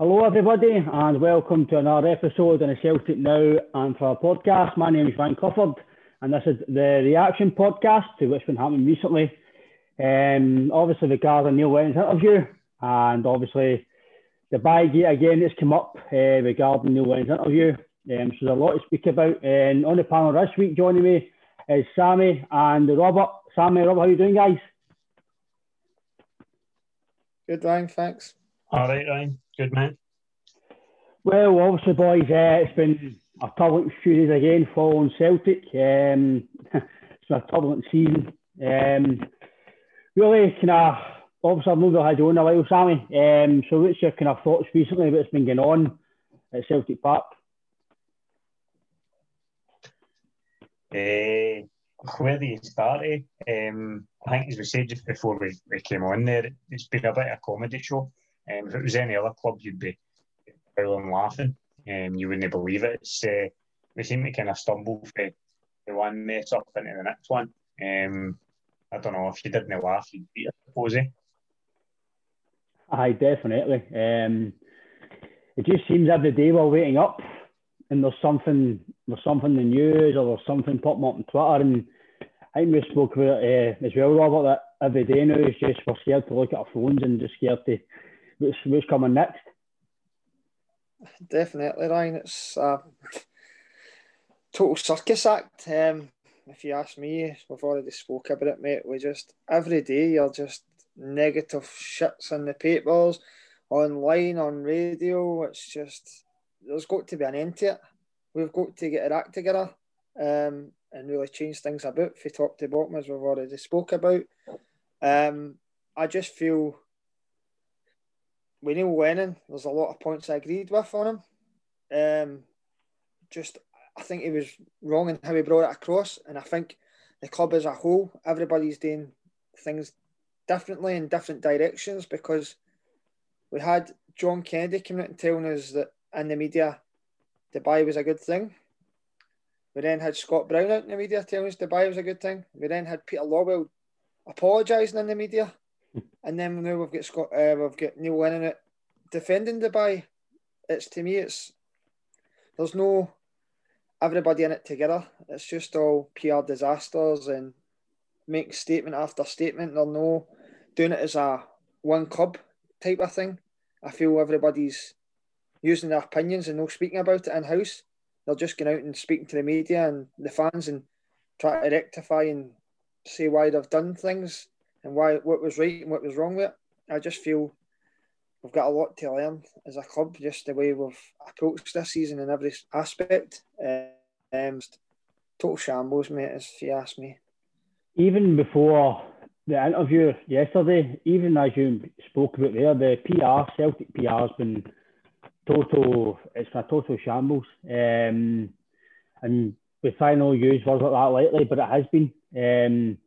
Hello everybody and welcome to another episode on the Celtic Now and for our podcast. My name is Ryan Clifford and this is the reaction podcast to what's been happening recently. Um, obviously regarding Neil Lennon's interview and obviously the Bygate again has come up uh, regarding Neil Lennon's interview. Um, so there's a lot to speak about. And on the panel this week joining me is Sammy and Robert. Sammy, Robert, how are you doing guys? Good, Ryan, thanks. All right, Ryan. Good, man. Well, obviously, boys, uh, it's been a turbulent few days again following Celtic. Um, it's been a turbulent season. Um, really, kind of, obviously, I've not had you on a while, Sammy. Um, so, what's your kind of thoughts recently about what's been going on at Celtic Park? Uh, where do you start? Eh? Um, I think, as we said just before we, we came on there, it's been a bit of a comedy show. Um, if it was any other club, you'd be howling laughing. Um, you wouldn't believe it. It's, uh, we seem to kind of stumble from the one mess up into the next one. Um, I don't know if you didn't laugh, you'd beat it, suppose. Aye, definitely. Um, it just seems every day we're waiting up and there's something there's something in the news or there's something popping up on Twitter and I think we spoke about it uh, as well, Robert, that every day now is just we're scared to look at our phones and just scared to what's, what's coming next. Definitely, Ryan. It's a total circus act. Um, if you ask me, we've already spoke about it, mate. We just every day you're just negative shits in the papers, online, on radio. It's just there's got to be an end to it. We've got to get our act together um, and really change things about from top to bottom, as we've already spoke about. Um, I just feel with Neil Lennon, there's a lot of points I agreed with on him. Um, just, I think he was wrong in how he brought it across, and I think the club as a whole, everybody's doing things differently in different directions because we had John Kennedy coming out and telling us that in the media Dubai was a good thing. We then had Scott Brown out in the media telling us Dubai was a good thing. We then had Peter Lawwell apologising in the media, and then now we've got Scott, uh, we've got Neil Lennon it defending Dubai. It's to me, it's there's no everybody in it together. It's just all PR disasters and make statement after statement. They're no doing it as a one club type of thing. I feel everybody's using their opinions and no speaking about it in house. They're just going out and speaking to the media and the fans and try to rectify and say why they've done things and why what was right and what was wrong with it. I just feel we've got a lot to learn as a club, just the way we've approached this season in every aspect. Um, total shambles, mate, if you ask me. Even before the interview yesterday, even as you spoke about there, the PR, Celtic PR has been total, it's a total shambles. Um, and we try not use words like that lightly, but it has been. Um,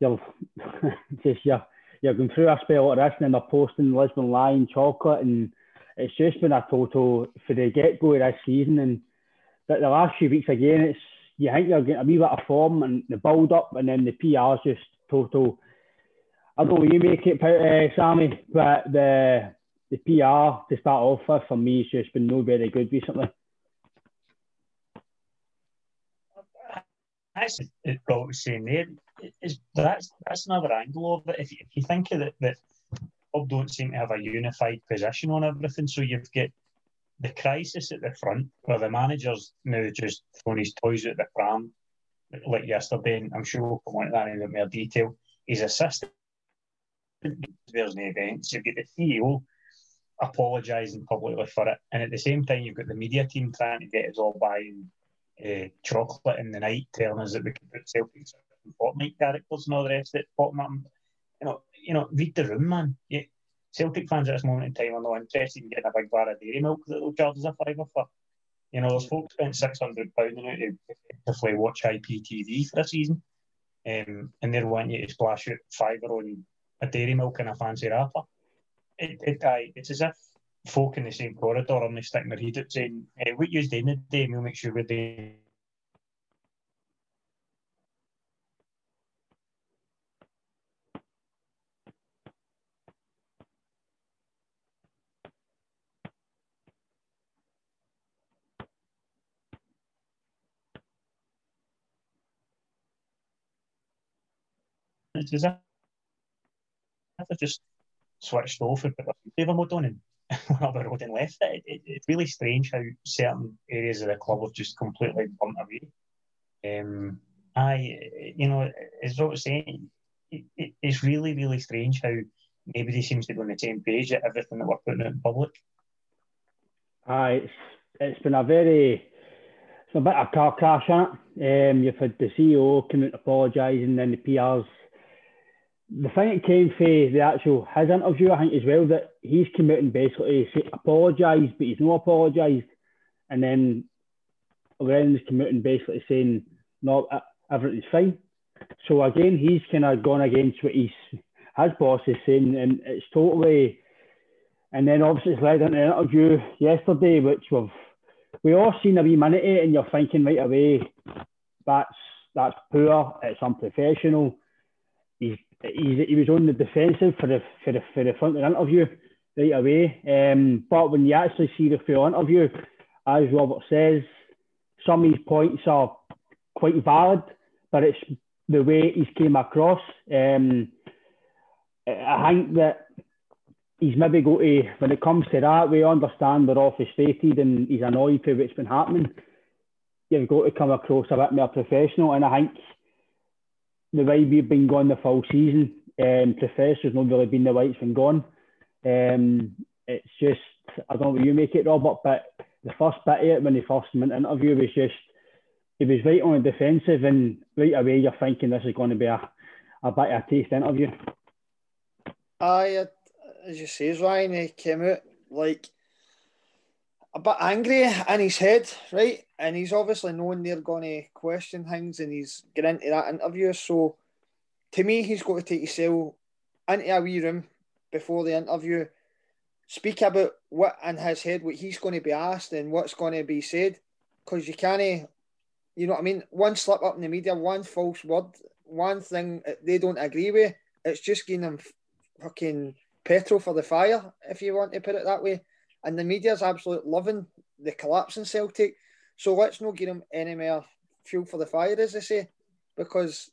you're just you're, you're going through a spell like this, and they're posting Lisbon Lion chocolate, and it's just been a total for the get go of this season. And the, the last few weeks again, it's you think you're getting a wee bit of form and the build up, and then the PR's just total. I don't know you make it, uh, Sammy, but the the PR to start off with for me has just been no very good recently. That's what was saying there. Is that's that's another angle of it. If you, if you think of it, that club don't seem to have a unified position on everything, so you've got the crisis at the front where the manager's now just throwing his toys at the pram, like yesterday, and I'm sure we'll come on to that in a bit more detail. His assistant there's no events. You've got the CEO apologising publicly for it, and at the same time, you've got the media team trying to get us all buying uh, chocolate in the night, telling us that we can put Celtic Fortnite characters and all the rest of it. Bottom you know, you know, read the room, man. You, Celtic fans at this moment in time are not interested in getting a big bar of dairy milk that they'll charge us a fiver for. You know, those folks spent six hundred pound on it to effectively watch IPTV for a season, um, and they're wanting you to splash out fiver on a dairy milk and a fancy wrapper. It, it, it's as if folk in the same corridor are only sticking their head out saying, hey, "What you doing today? We'll make sure we're doing." If I just switched off and put a favour mode on and road and left it. It, it. It's really strange how certain areas of the club have just completely burnt away. Um, I, you know, as I was saying, it, it, it's really, really strange how nobody seems to be on the same page at everything that we're putting out in public. Aye, it's, it's been a very, it's a bit of a car crash, hasn't? Um, you've had the CEO come out apologising, then the PRs the thing that came for the actual his interview, I think as well, that he's come out and basically apologised, but he's not apologised, and then Len's come out and basically saying no, everything's fine. So again, he's kind of gone against what he's his boss is saying, and it's totally. And then obviously it's led into an interview yesterday, which we've we all seen a wee minute it, and you're thinking right away, that's that's poor, it's unprofessional. He's he, he was on the defensive for the for the for the front of the interview right away. Um, but when you actually see the full interview, as Robert says, some of his points are quite valid, but it's the way he's came across. Um, I think that he's maybe got to, when it comes to that, we understand we're all frustrated and he's annoyed for what's been happening. You've got to come across a bit more professional, and I think the way we've been going the full season, um, Professor's not really been the way it's been gone. Um, it's just, I don't know what you make it, Robert, but the first bit of it when he first went interview was just, he was right on the defensive, and right away you're thinking this is going to be a, a bit of a taste interview. Aye, as you say, Ryan, he came out like a bit angry in his head, right? And he's obviously known they're going to question things and he's getting into that interview. So to me, he's got to take himself into a wee room before the interview, speak about what in his head, what he's going to be asked and what's going to be said. Because you can't, you know what I mean? One slip up in the media, one false word, one thing they don't agree with, it's just giving them fucking petrol for the fire, if you want to put it that way and the media's absolutely loving the collapse in Celtic. So let's not give him any more fuel for the fire, as they say, because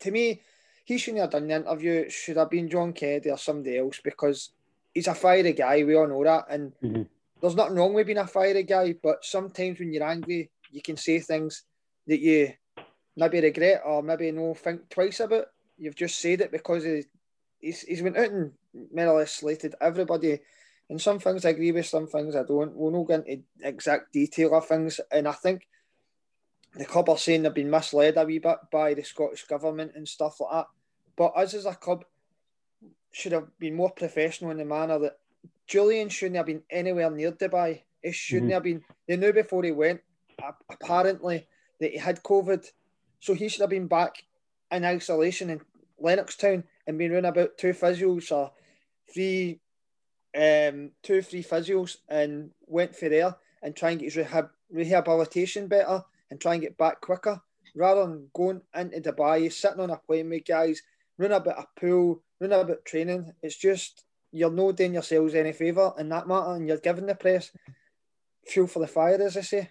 to me, he shouldn't have done the interview. It should have been John Kennedy or somebody else because he's a fiery guy. We all know that, and mm-hmm. there's nothing wrong with being a fiery guy. But sometimes when you're angry, you can say things that you maybe regret or maybe you no think twice about. You've just said it because he, he's he's went out and more or less slated everybody and some things I agree with, some things I don't. We'll not get into exact detail of things. And I think the club are saying they've been misled a wee bit by the Scottish government and stuff like that. But us as a club should have been more professional in the manner that Jullien shouldn't have been anywhere near Dubai. He shouldn't mm-hmm. have been. They knew before he went, apparently, that he had COVID. So he should have been back in isolation in Lennoxtown and been running about two physios or three um, two, three physios and went for there and try and get his rehab, rehabilitation better and try and get back quicker rather than going into Dubai, sitting on a plane with guys, running about a pool, running about training. It's just you're not doing yourselves any favour in that matter and you're giving the press fuel for the fire, as I say.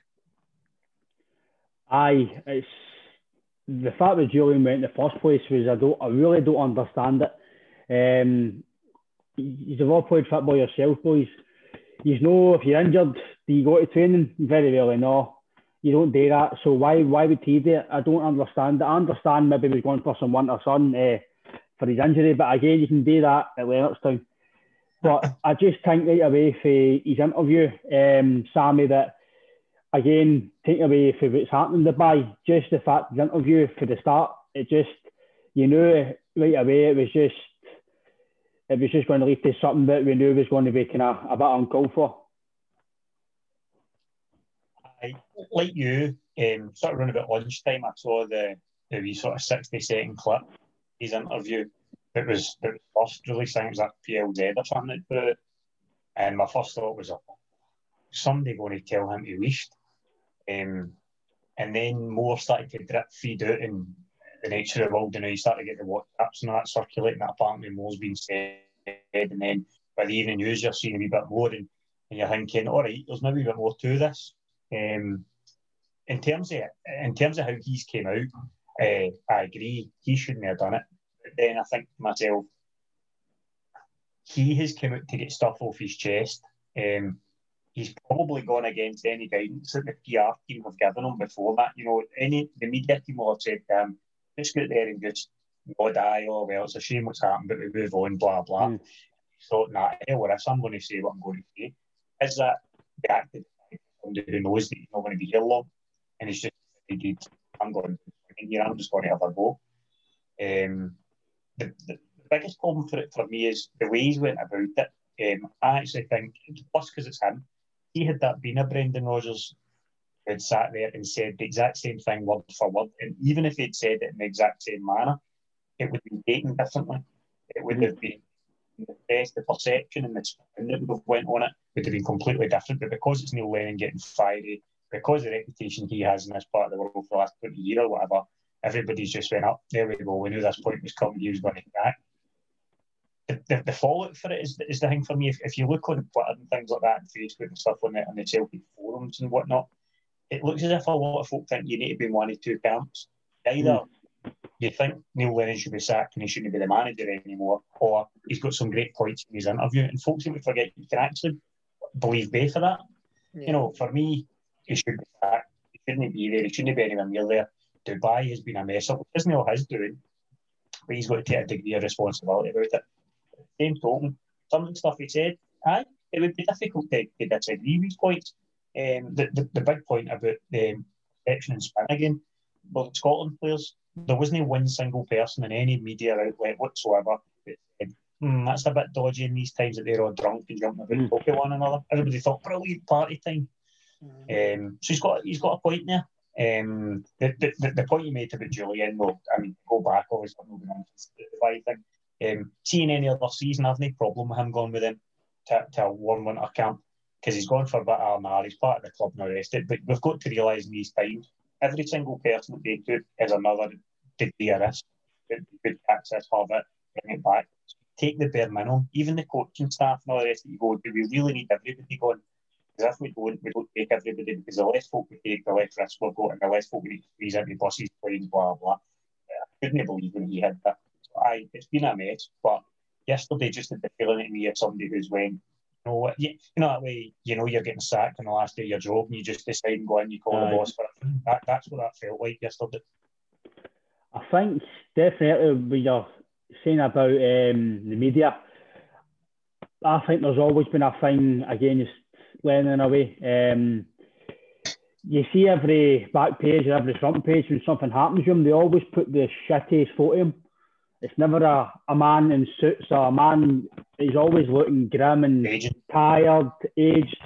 Aye, it's the fact that Jullien went in the first place was I don't I really don't understand it. Um, you've all played football yourself, boys. You know if you're injured, do you go to training? Very rarely, no. You don't do that. So why why would he do it? I don't understand. I understand maybe he was going for some winter sun uh, for his injury, but again, you can do that at Lennoxtown. But I just think right away for his interview, um, Sammy, that again, taking away from what's happening in Dubai, just the fact the interview for the start, it just, you know, right away it was just, it was just going to lead to something that we knew was going to be kind of a bit uncalled for. I, like you, um, sort of around about lunchtime, I saw the, the wee sort of 60 second clip, his interview. It was, it was first released, I think it was at PLZ or something, but, and my first thought was, oh, somebody going to tell him he wished. Um, and then more started to drip feed out in the nature of know, you start to get the WhatsApps and that circulating that apparently more's been said. And then by the evening news, you're seeing a wee bit more, and, and you're thinking, all right, there's maybe a bit more to this. Um, in terms of in terms of how he's came out, uh, I agree he shouldn't have done it. But then I think to myself, he has come out to get stuff off his chest. Um, he's probably gone against any guidance that the PR team have given him before that. You know, any the media team will have said to him, just get there and just nod eye, oh well, it's a shame what's happened, but we move on, blah blah. Mm. So nah, hell with this, I'm going to say what I'm going to say. Is that the active somebody who knows that he's not going to be here long and he's just decided, I'm going to here, I'm just going to have a go. Um, the, the, biggest problem for it for me is the way he's went about it. Um, I actually think, plus because it's him, he had that been a Brendan Rodgers had sat there and said the exact same thing word for word, and even if he'd said it in the exact same manner, it would be taken differently. It would have been the best, the perception and the spin that would have went on it would have been completely different. But because it's Neil Lennon getting fiery, because the reputation he has in this part of the world for the last 20 years or whatever, everybody's just went up. There we go. We knew this point was coming. He was going to back the, the, the fallout for it is, is the thing for me. If, if you look on Twitter and things like that, and Facebook and stuff on the, on the Celtic forums and whatnot, it looks as if a lot of folk think you need to be in one of two camps. Either mm. you think Neil Lennon should be sacked and he shouldn't be the manager anymore, or he's got some great points in his interview. And folks seem to forget you can actually believe both of that. Yeah. You know, for me, he should be sacked. He shouldn't be there. He shouldn't be anywhere near there. Dubai has been a mess up, which isn't all his doing, but he's got to take a degree of responsibility about it same token, some of the stuff he said, aye, it would be difficult to, to disagree with points. Um, the, the, the big point about the um, perception and spin again, well, the Scotland players, there wasn't one single person in any media outlet whatsoever that said, hmm, that's a bit dodgy in these times that they're all drunk and jumping about mm. talking one another. Everybody thought, brilliant party time. Mm. Um, so he's got he's got a point there. Um, the, the, the point you made about Jullien, well, I mean, go back, obviously, I'm not going to the thing. Um, seeing any other season, I've no problem with him going with him to, to a warm winter camp because he's gone for a bit of R&R, he's part of the club and the rest. But we've got to realise in these times, every single person that they took is another degree of risk. Good access, have it, bring it back. Take the bare minimum. Even the coaching staff and all the rest that you go, do we really need everybody going? Because if we don't, we don't take everybody because the less folk we take, the less risk we've got, and the less folk we need to squeeze into buses, planes, blah, blah. I couldn't believe when he had that. I, it's been a mess, but yesterday just had the feeling to me of somebody who's went, know, you, you know that way, you know, you're getting sacked on the last day of your job, and you just decide and go and you call uh, the boss for it. That, that's what that felt like yesterday. I think definitely when you're saying about um, the media, I think there's always been a thing against Lennon away. Um, you see every back page or every front page when something happens to him, they always put the shittiest photo of him it's never a, a man in suits or a man. He's always looking grim and aged. tired, aged.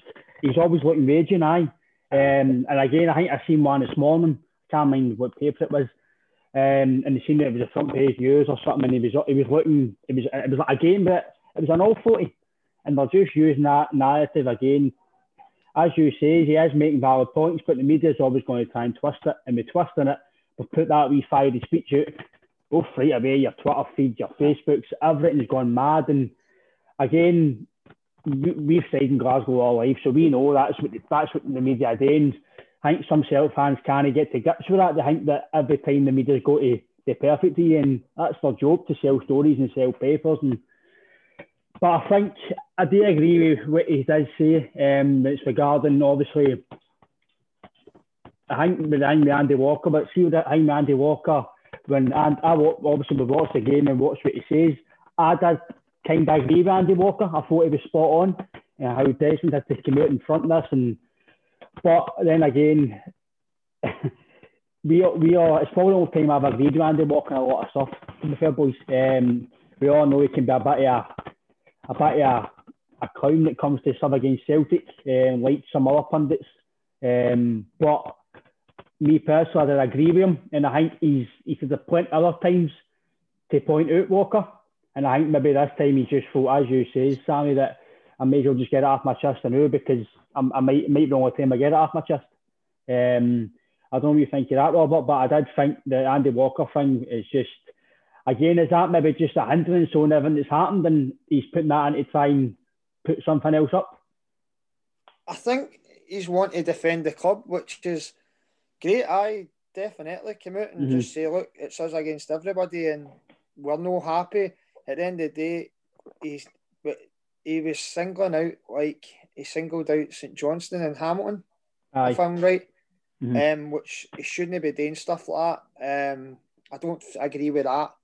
He's always looking raging, aye. Um, and again, I think I seen one this morning. I can't mind what paper it was. Um, and they seen it, it was a front page news or something, and he was he was looking. It was it was like a game, but it was an all forty, and they're just using that narrative again. As you say, he is making valid points, but the media is always going to try and twist it, and by twisting it, we've put that wee fiery speech out both right away, your Twitter feeds, your Facebooks, everything's gone mad. And again, we, have stayed in Glasgow all life, so we know that's what that's what the media are doing. I think some Celtic fans can't get to grips with that. They think that every time the media go to the perfect to you, and that's their job to sell stories and sell papers. And but I think I do agree with what he does say. Um, it's regarding obviously. I think with Andy Walker, but see think Andy Walker when and I obviously we watched the game and watched what he says. I did kind of agree with Andy Walker. I thought he was spot on. Uh, how Desmond had to come out in front of this, and but then again, we are, we are. It's probably the only time I've agreed with Andy Walker on a lot of stuff. To be fair, boys, um, we all know he can be a bit of a, a bit of a, a clown it comes to sub against Celtic, um, like some other pundits. Um, but me personally, I don't agree with him, and I think he's he could have plenty other times to point out Walker, and I think maybe this time he's just thought, as you say, Sammy, that I may as well just get it off my chest now because I'm, i might might be the only time I get it off my chest. Um, I don't know what you think of that, Robert, but I did think the Andy Walker thing is just again, is that maybe just a hindrance on everything that's happened, and he's putting that in to try and put something else up? I think he's wanting to defend the club, which is great. I definitely come out and mm-hmm. just say, look, it's us against everybody, and we're no happy. At the end of the day, he's but he was singling out like he singled out St Johnstone and Hamilton, Aye. if I'm right. Mm-hmm. Um, which he shouldn't be doing stuff like that. Um, I don't agree with that.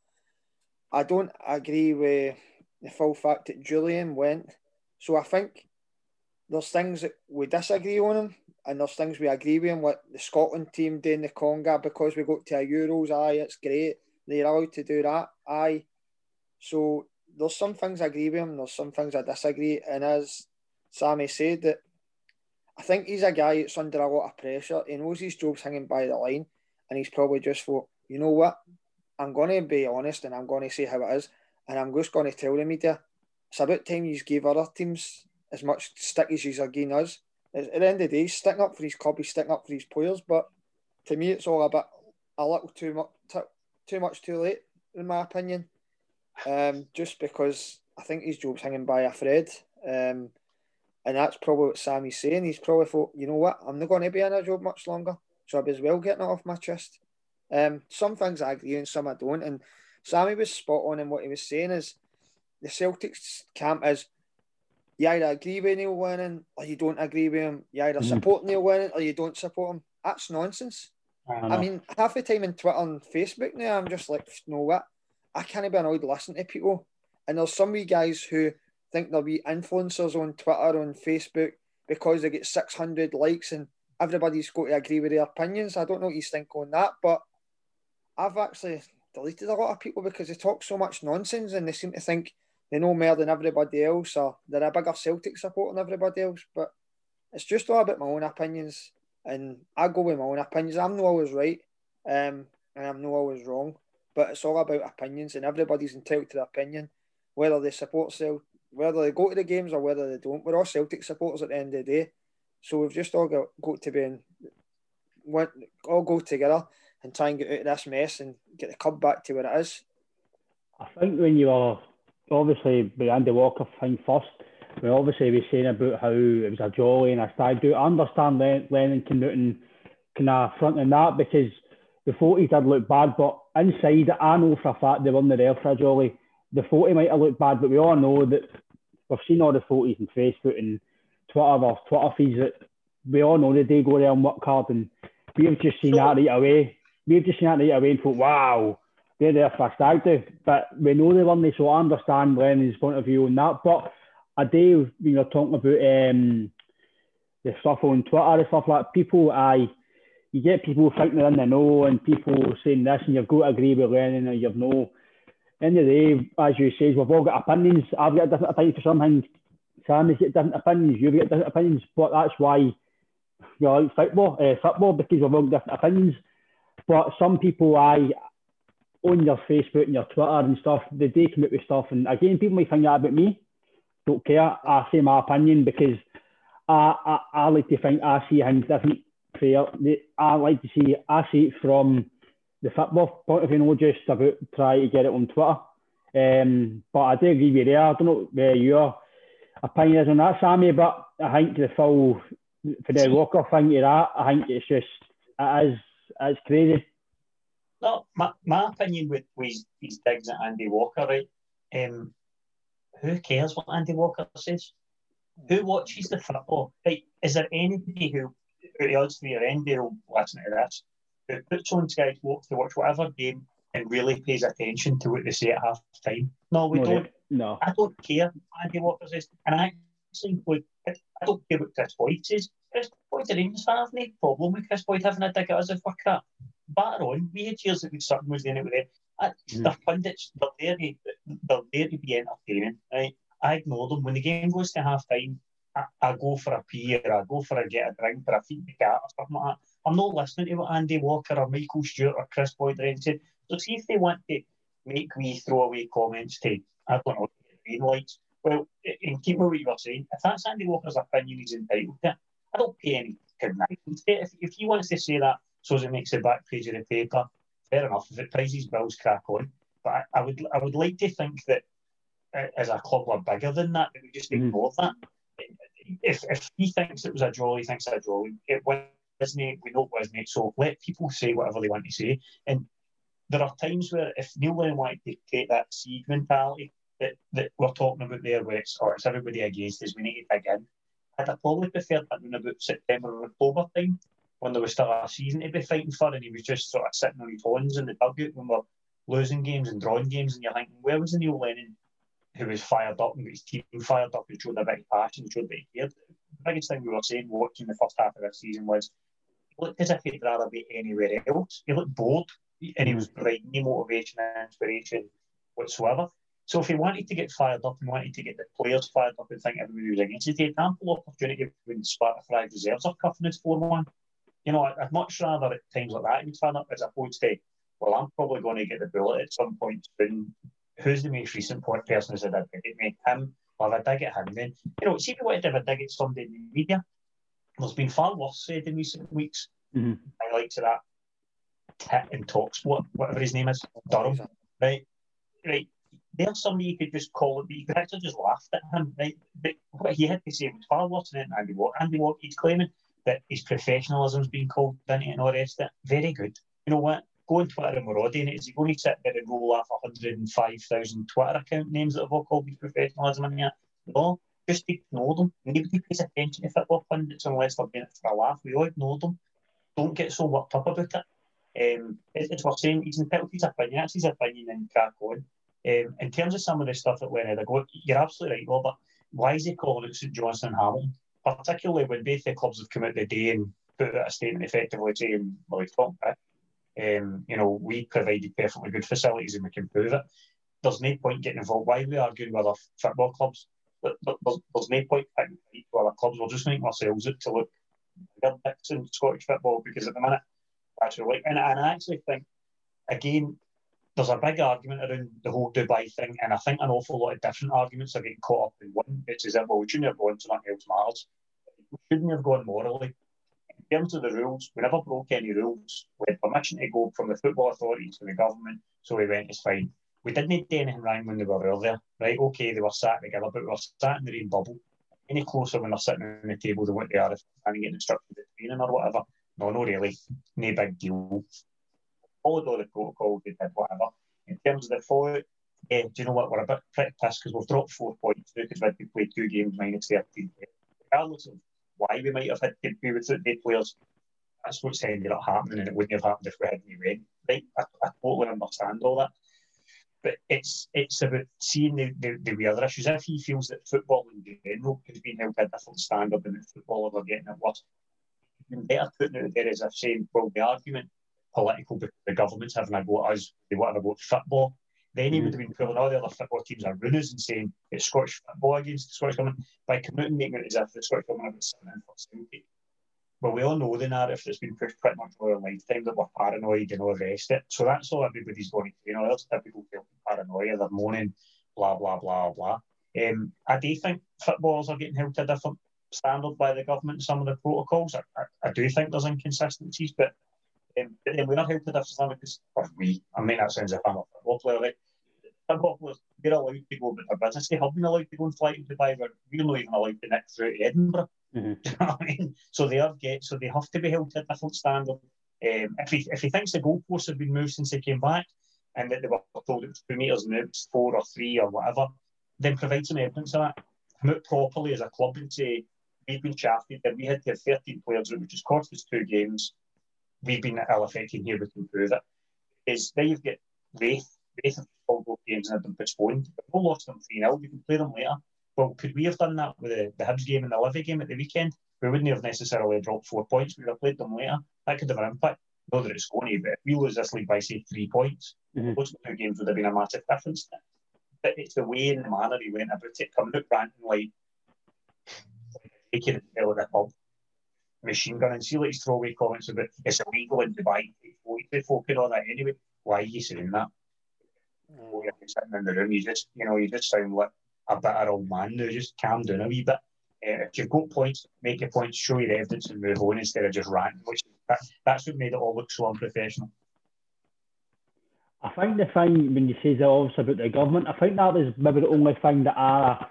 I don't agree with the full fact that Jullien went. So I think there's things that we disagree on him, and there's things we agree with him, like the Scotland team doing the conga because we got to a Euros. Aye, it's great. They're allowed to do that. Aye. So there's some things I agree with him, there's some things I disagree. And as Sammy said, that I think he's a guy that's under a lot of pressure. He knows his job's hanging by the line, and he's probably just thought, you know what? I'm going to be honest and I'm going to say how it is, and I'm just going to tell the media it's about time you give other teams as much stick as you are giving us at the end of the day, sticking up for his club, he's sticking up for his players. But to me, it's all a bit a little too much, too much too late, in my opinion. Um, just because I think his job's hanging by a thread. Um, and that's probably what Sammy's saying. He's probably thought, you know what, I'm not going to be in a job much longer, so I'd as well getting it off my chest. Um, some things I agree and some I don't. And Sammy was spot on in what he was saying is the Celtics camp is you either agree with Neil Lennon or you don't agree with him. You either mm. support Neil Lennon or you don't support him. That's nonsense. I, I, mean, half the time in Twitter and Facebook now, I'm just like, you know what? I can't be annoyed listening to people. And there's some wee guys who think they'll be influencers on Twitter, on Facebook, because they get 600 likes and everybody's got to agree with their opinions. I don't know what you think on that, but I've actually deleted a lot of people because they talk so much nonsense and they seem to think they know more than everybody else, or they're a bigger Celtic support than everybody else. But it's just all about my own opinions, and I go with my own opinions. I'm not always right, um, and I'm not always wrong, but it's all about opinions, and everybody's entitled to their opinion, whether they support Celtic, whether they go to the games or whether they don't. We're all Celtic supporters at the end of the day, so we've just all got, got to be in, all go together and try and get out of this mess and get the club back to where it is. I think when you are obviously with Andy Walker thing first, we obviously was saying about how it was a jolly and a stag do. I understand Len- Lennon and kind of fronting that because the photos did look bad, but inside I know for a fact they weren't there for a jolly. The photo might have looked bad, but we all know that we've seen all the photos on Facebook and Twitter or Twitter feeds that we all know that they go there and work hard and we've just seen so, that right away. We've just seen that right away and thought, wow, they're there for a do. But we know they weren't, so I understand Lennon's point of view on that. But I do, when you're talking about um, the stuff on Twitter and stuff like people, I you get people thinking they're in the know and people saying this and you've got to agree with Lennon and you've no. Of the day, as you say, we've all got opinions. I've got a different opinion for something. Sammy's got different opinions. You've got different opinions. But that's why we like football, uh, football because we've all got different opinions. But some people, I on your Facebook and your Twitter and stuff, they do come out with stuff. And again, people might think that about me. Don't care. I say my opinion because I, I, I like to think I see things different. Prayer. I like to see I see it from the football point of view, not just about trying to get it on Twitter. Um, but I do agree with you there. I don't know where your opinion is on that, Sammy, but I think the full for the Walker thing to that, I think it's just it is it's crazy. No, my, my opinion with, with these digs at Andy Walker, right? Um, who cares what Andy Walker says? Who watches the football? Right? Is there anybody who, who odds to your end, will listen to this, who puts on Sky Sports to watch whatever game and really pays attention to what they say at half time? No, we No, don't. No. I don't care what Andy Walker says. And I actually would, I don't care what Kris Boyd says. Kris Boyd's a Rangers fan. I've no problem with Kris Boyd having a dig at us if we're crap. Batter on. We had years that we Sutton was doing it with them. I, Mm. They're pundits. They're there, to, they're there to be entertaining. Right? I ignore them. When the game goes to half time, I, I go for a pee or I go for a get a drink or a feed the cat or something like that. I'm not listening to what Andy Walker or Michael Stewart or Kris Boyd or anything. So see if they want to make me throw away comments to, I don't know, green lights. Well, in keeping with what you were saying, if that's Andy Walker's opinion, he's entitled to it. I don't pay any connivance to it. If, if he wants to say that so as it makes the back page of the paper, fair enough. If it his bills, crack on. But I, I would I would like to think that uh, as a club we're bigger than that, that we just Mhm. ignore that. If, if he thinks it was a draw, he thinks it's a draw. It wasn't, it? we know it wasn't. It. So let people say whatever they want to say. And there are times where if Neil Lennon wanted to take that siege mentality that, that we're talking about there, where it's, or it's everybody against us, we need to dig in. I'd have probably preferred that in about September or October time, when there was still a season to be fighting for, and he was just sort of sitting on his horns in the dugout when we're losing games and drawing games, and you're thinking, where was the Neil Lennon who was fired up and his team fired up and showed a bit of passion, showed that he cared? The biggest thing we were saying watching the first half of this season was he looked as if he'd rather be anywhere else. He looked bored, and he was providing no motivation and inspiration whatsoever. So if he wanted to get fired up and wanted to get the players fired up and think everybody was against it, he had ample opportunity when Sparta Prague reserves are cuffing us 4 1. You know, I'd, much rather at times like that he'd turn up as opposed to, well, I'm probably going to get the bullet at some point soon. Who's the most recent point person who's had a dig at me? Him. Well, if I dig at him, then, you know, see if you wanted to have a dig at somebody in the media, there's been far worse said in recent weeks. Mhm. I like to that tit and talks, sport, whatever his name is, Durham, right? Right. There's somebody you could just call it, but you could actually just laugh at him, right? But what he had to say was far worse than Andy Walker. Andy Walker, he's claiming that his professionalism's been called into and all the rest of it. Very good. You know what? Go on Twitter and we're auditing it. Is he going to sit there and roll off 105,000 Twitter account names that have all called his professionalism in here? No, just ignore them. Nobody pays attention to football pundits unless they're doing it for a laugh. We all ignore them. Don't get so worked up about it. Um, it, it's what saying. He's entitled to his opinion. That's his opinion and crack on. Um, in terms of some of the stuff that went in, you're absolutely right, Robert. Why is he calling it St Johnstone and Hamilton? Particularly when both the clubs have come out today and put out a statement effectively saying, well, we've talked about. Um, you know, we provided perfectly good facilities and we can prove it. There's no point getting involved. Why are we arguing with other football clubs? There- there- There's, there's no point picking other clubs. We're just making ourselves out to look bigger in Scottish football because at the minute. And, and I actually think, again, there's a big argument around the whole Dubai thing, and I think an awful lot of different arguments are getting caught up in one. It's as if, well, we shouldn't have gone to nothing else matters. We shouldn't have gone morally. In terms of the rules, we never broke any rules. We had permission to go from the football authorities to the government, so we went, it's fine. We didn't do anything wrong when they were there, right? Okay, they were sat together, but we were sat in the same bubble. Any closer when they're sitting on the table than what they are if they're trying to get instructed at training or whatever. No, no, really. No big deal. Followed all the protocols, they did whatever. In terms of the fallout, yeah, do you know what? We're a bit pretty pissed because we've dropped four points because we played two games minus 13. Regardless of why we might have had to be without eight players, that's what's ended up happening and it wouldn't have happened if we hadn't win. Right? I, I totally understand all that. But it's it's about seeing the, the, the other issues. If he feels that football in general has been held to a different standard and that footballers are getting it worse, better putting it there as if saying, well, the argument political because the government's having a go at us, they want to have a go at football. Then he would have been pulling all the other football teams are runners and saying it's Scottish football against the Scottish government by coming out and making it as if the Scottish government have something in for Celtic. Well, we all know the narrative that's been pushed pretty much all our lifetime that we're paranoid and all the rest of it. So that's all everybody's going to you know, that's typical paranoia, they're moaning, blah, blah, blah, blah. Um, I do think footballers are getting held to a different standard by the government some of the protocols. I, I, I do think there's inconsistencies, but um, but then we're not held to different standard because or we, I mean that sounds like I'm a football player, right? Football players, they're allowed to go about their business. They have been allowed to go and fly to Dubai, but we're not even allowed to nick through to Edinburgh. Mm-hmm. you know what I mean? So they have get so they have to be held to a different standard. Um, if he if he thinks the goalposts have been moved since he came back, and that they were told it was two metres and it was four or three or whatever, then provide some evidence of that. Come out properly as a club and say we've been shafted that we had to have 13 players, which has cost us two games. We've been at ill affected here, we can prove it. Is then you've got Raith, Raith have all those games and had them postponed. We've all lost them 3 0, we can play them later. Well, could we have done that with the, the Hibs game and the Livy game at the weekend? We wouldn't have necessarily dropped four points. We'd have played them later. That could have an impact. Not that it's going to, but if we lose this league by, say, three points, mm-hmm. those two games would have been a massive difference. But it's the way and the manner he went about it, coming out ranting like, taking it to the pub, machine gun, and see like his throwaway comments about it's illegal in Dubai. He's focusing on that anyway. Why are you saying that? Mm. You're sitting in the room, you just, you know, you just sound like a better old man now. Just calm down a wee bit. Uh, if you've got points, make your points, show your evidence, and move on instead of just ranting. Which that, that's what made it all look so unprofessional. I think the thing when you say that obviously about the government, I think that was maybe the only thing that I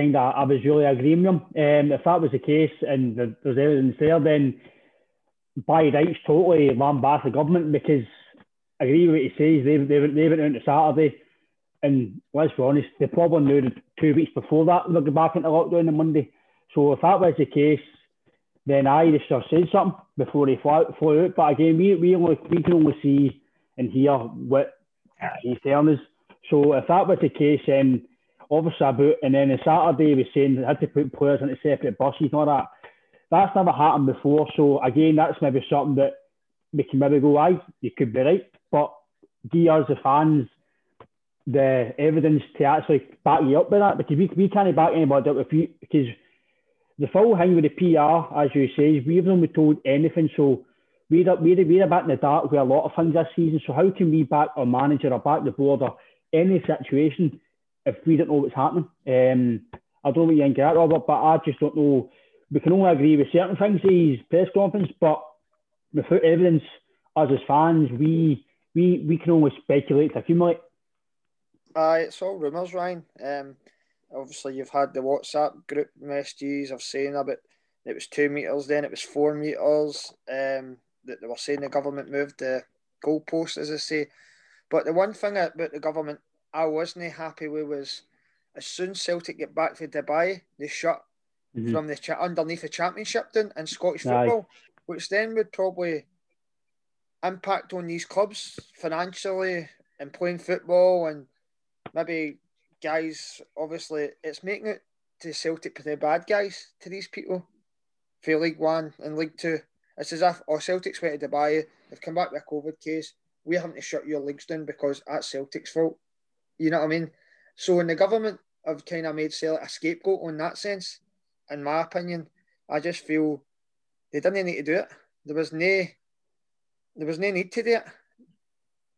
kind of I was really agreeing with him. Um, if that was the case and there's evidence there, then by rights totally lambast the government because I agree with what he says. They they, they went out on Saturday and let's be honest, they probably knew that two weeks before that they would go back into lockdown on Monday. So if that was the case, then I just have said something before they fly, flew out. But again, we, we, only, we can only see and hear what he's telling us. So if that was the case, then obviously about, and then on Saturday we saying they had to put players into separate buses and all that. That's never happened before. So again, that's maybe something that we can maybe go, aye, you could be right. But give us the fans the evidence to actually back you up with that because we, we can't back anybody up if you because the full thing with the PR, as you say, we haven't been told anything. So we're, we're, we're a bit in the dark with a lot of things this season. So how can we back our manager or back the board or any situation if we don't know what's happening? Um, I don't what you think of that, Robert, but I just don't know. We can only agree with certain things in his press conference, but without evidence, us as fans, we we we can only speculate accumulate. Uh, it's all rumours, Ryan. Um, obviously, you've had the WhatsApp group messages of saying about it was two metres, then it was four metres. Um, that they were saying the government moved the goalpost, as I say. But the one thing about the government I wasn't happy with was as soon as Celtic get back to Dubai, they shut mm-hmm. from the cha- underneath the championship then in Scottish Aye. football, which then would probably impact on these clubs financially and playing football and maybe guys, obviously, it's making it to Celtic the bad guys to these people for League One and League Two. It's as if, oh, Celtic's went to Dubai, they've come back with a COVID case. We haven't to shut your leagues down because that's Celtic's fault. You know what I mean? So, when the government have kind of made Celtic a scapegoat on that sense, in my opinion, I just feel they didn't need to do it. There was no, there was no need to do it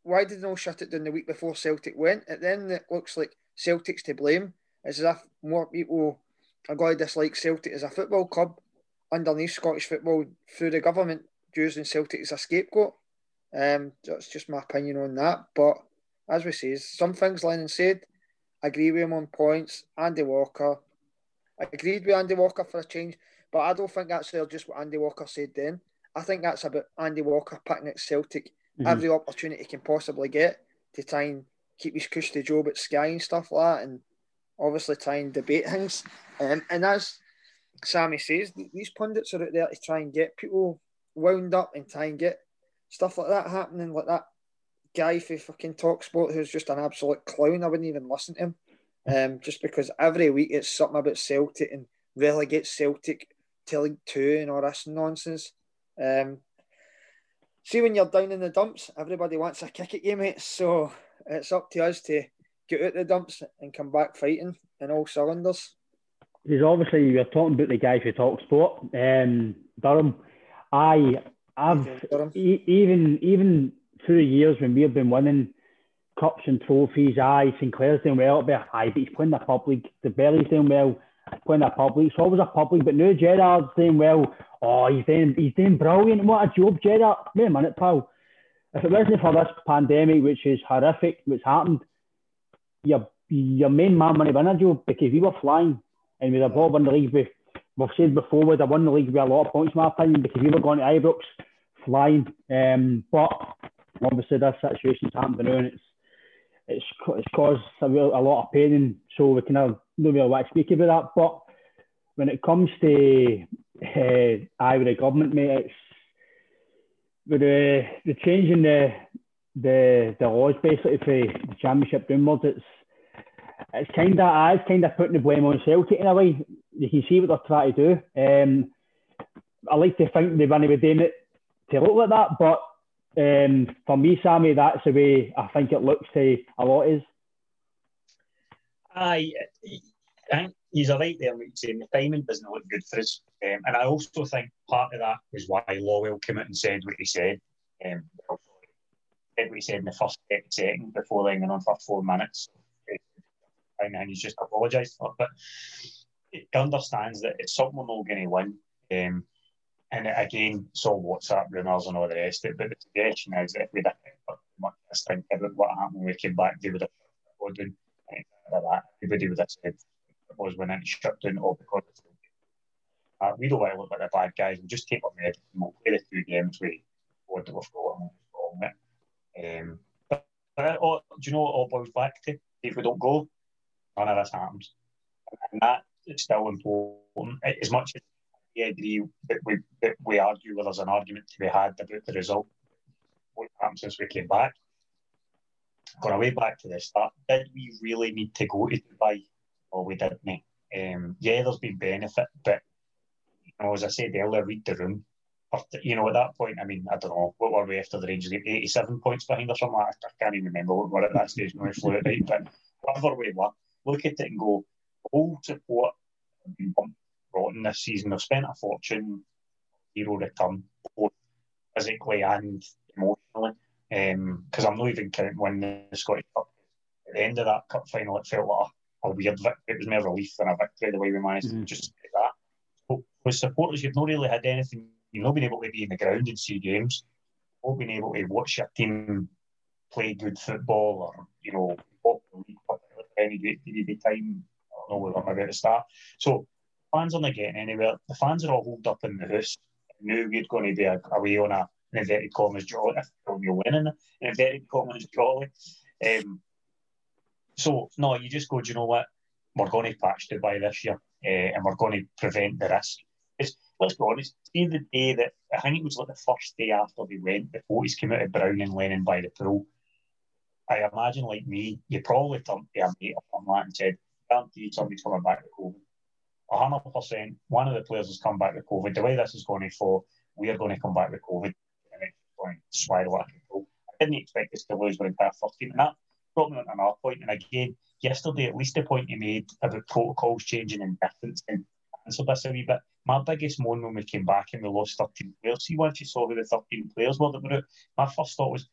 why did they not shut it down the week before Celtic went? And then it looks like Celtic's to blame. It's as if more people are going to dislike Celtic as a football club underneath Scottish football through the government using Celtic as a scapegoat. Um, that's just my opinion on that. But as we say, some things Lennon said, I agree with him on points. Andy Walker, I agreed with Andy Walker for a change, but I don't think that's just what Andy Walker said then. I think that's about Andy Walker picking at Celtic mm-hmm. every opportunity he can possibly get to try and keep his cushy job at Sky and stuff like that, and obviously try and debate things. Um, and as Sammy says, these pundits are out there to try and get people wound up and try and get stuff like that happening, like that guy for fucking Talksport who's just an absolute clown. I wouldn't even listen to him. Um, just because every week it's something about Celtic and relegate Celtic to League Two and all this nonsense. Um, see when you're down in the dumps, everybody wants a kick at you, mate. So it's up to us to get out the dumps and come back fighting in all cylinders. He's obviously you're talking about the guys who talk sport. Um, Durham, I, I've e- even even through the years when we've been winning cups and trophies, aye, Sinclair's doing well, but aye, but he's playing the public. The Belly's doing well, playing the public. It's always a public, but now Gerrard's doing well. Oh, he's doing, he's doing brilliant. What a job, Gerrard. Wait a minute, pal. If it wasn't for this pandemic, which is horrific, what's happened, your your main man money a job because we were flying and we were Bob in the league with we've said before, we'd have won the league with a lot of points, in my opinion, because we were going to Ibrox flying. Um, but obviously, this situation's happened now, and it's it's it's caused a, real, a lot of pain, and so we kind of no real way to speak about that. But when it comes to uh, Irish government, mate, it's with the the change in the the the laws basically for the championship downwards, it's it's kind of it's kind of putting the blame on Celtic in a way. You can see what they're trying to do. Um, I like to think they want to be doing it to look like that, but um, for me, Sammy, that's the way I think it looks to a lot is. Aye, I think he's right there, like saying the timing doesn't look good for us. Um, and I also think part of that was why Lawwell came out and said what he said. Um, said what he said in the first second before laying on for four minutes. And he's just apologised for it. But he understands that it's something we're not going to win. Um, and again, saw WhatsApp rumours and all the rest of it. But the suggestion is if we'd have much this thing about what happened when we came back, they would have done that. Everybody would have said it was when it shut down all because uh, we don't want to look like the bad guys. We'll just take our med and we'll play the two games we what we've got and we'll it. Um, but, but all, do you know what all boils back to? If we don't go, none of this happens. And that is still important. As much as I agree that we, that we argue where there's an argument to be had about the result, what happened since we came back. Going away back to the start, did we really need to go to Dubai? Well, we didn't. Um, yeah, there's been benefit, but you know, as I said earlier, read the room. You know, at that point, I mean, I don't know, what were we after the Rangers game? 87 points behind or something? I can't even remember what we were at that stage when we flew it, right? But whatever we were, look at it and go, all support bumped rotten this season. They've spent a fortune, zero return, both physically and emotionally. Because um, I'm not even counting winning the Scottish Cup. At the end of that cup final, it felt like a, a weird victory. It was more relief than a victory, the way we managed mm-hmm. to just get that. But with supporters, you've not really had anything. You've not been able to be in the ground and see games. You've not been able to watch your team play good football or, you know, any great period of time. I don't know where I'm about to start. So fans aren't getting anywhere. The fans are all holed up in the house. Knew we're going to be away on a an inverted commas jolly. If you're winning an inverted commas jolly. Um, so no, you just go. Do you know what? We're going to patch Dubai this year, uh, and we're going to prevent the risk. It's, let's be honest. See the day that I think it was like the first day after we went, the photos came out of Brown and Lennon by the pool. I imagine, like me, you probably turned to a mate on that and said, "Guaranteed somebody's coming back with COVID." Hundred percent. One of the players has come back with COVID. The way this is going fall, we are going to come back with COVID, and it's going to spiral out of control. I didn't expect us to lose our entire first team, and that brought me on another point. And again, yesterday, at least the point you made about protocols changing and difference and answer this a wee bit. My biggest moan when we came back and we lost 13 players. See, once you saw who the 13 players were that were out, my first thought was,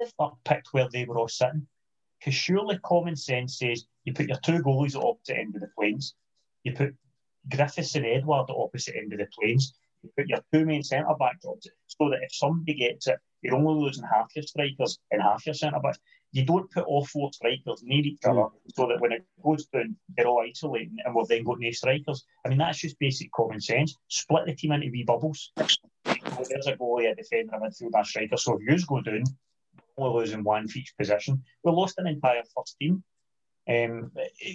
the fuck picked where they were all sitting? Because surely common sense says you put your two goalies at opposite end of the planes, you put Griffiths and Edouard at opposite end of the planes. You put your two main centre back jobs so that if somebody gets it, you're only losing half your strikers and half your centre backs. You don't put all four strikers near each other mm. so that when it goes down, they're all isolating and we've then got no strikers. I mean, that's just basic common sense. Split the team into wee bubbles. There's a goalie, a defender, a midfielder, a striker. So if yours go down, we're losing one for each position. We lost an entire first team um,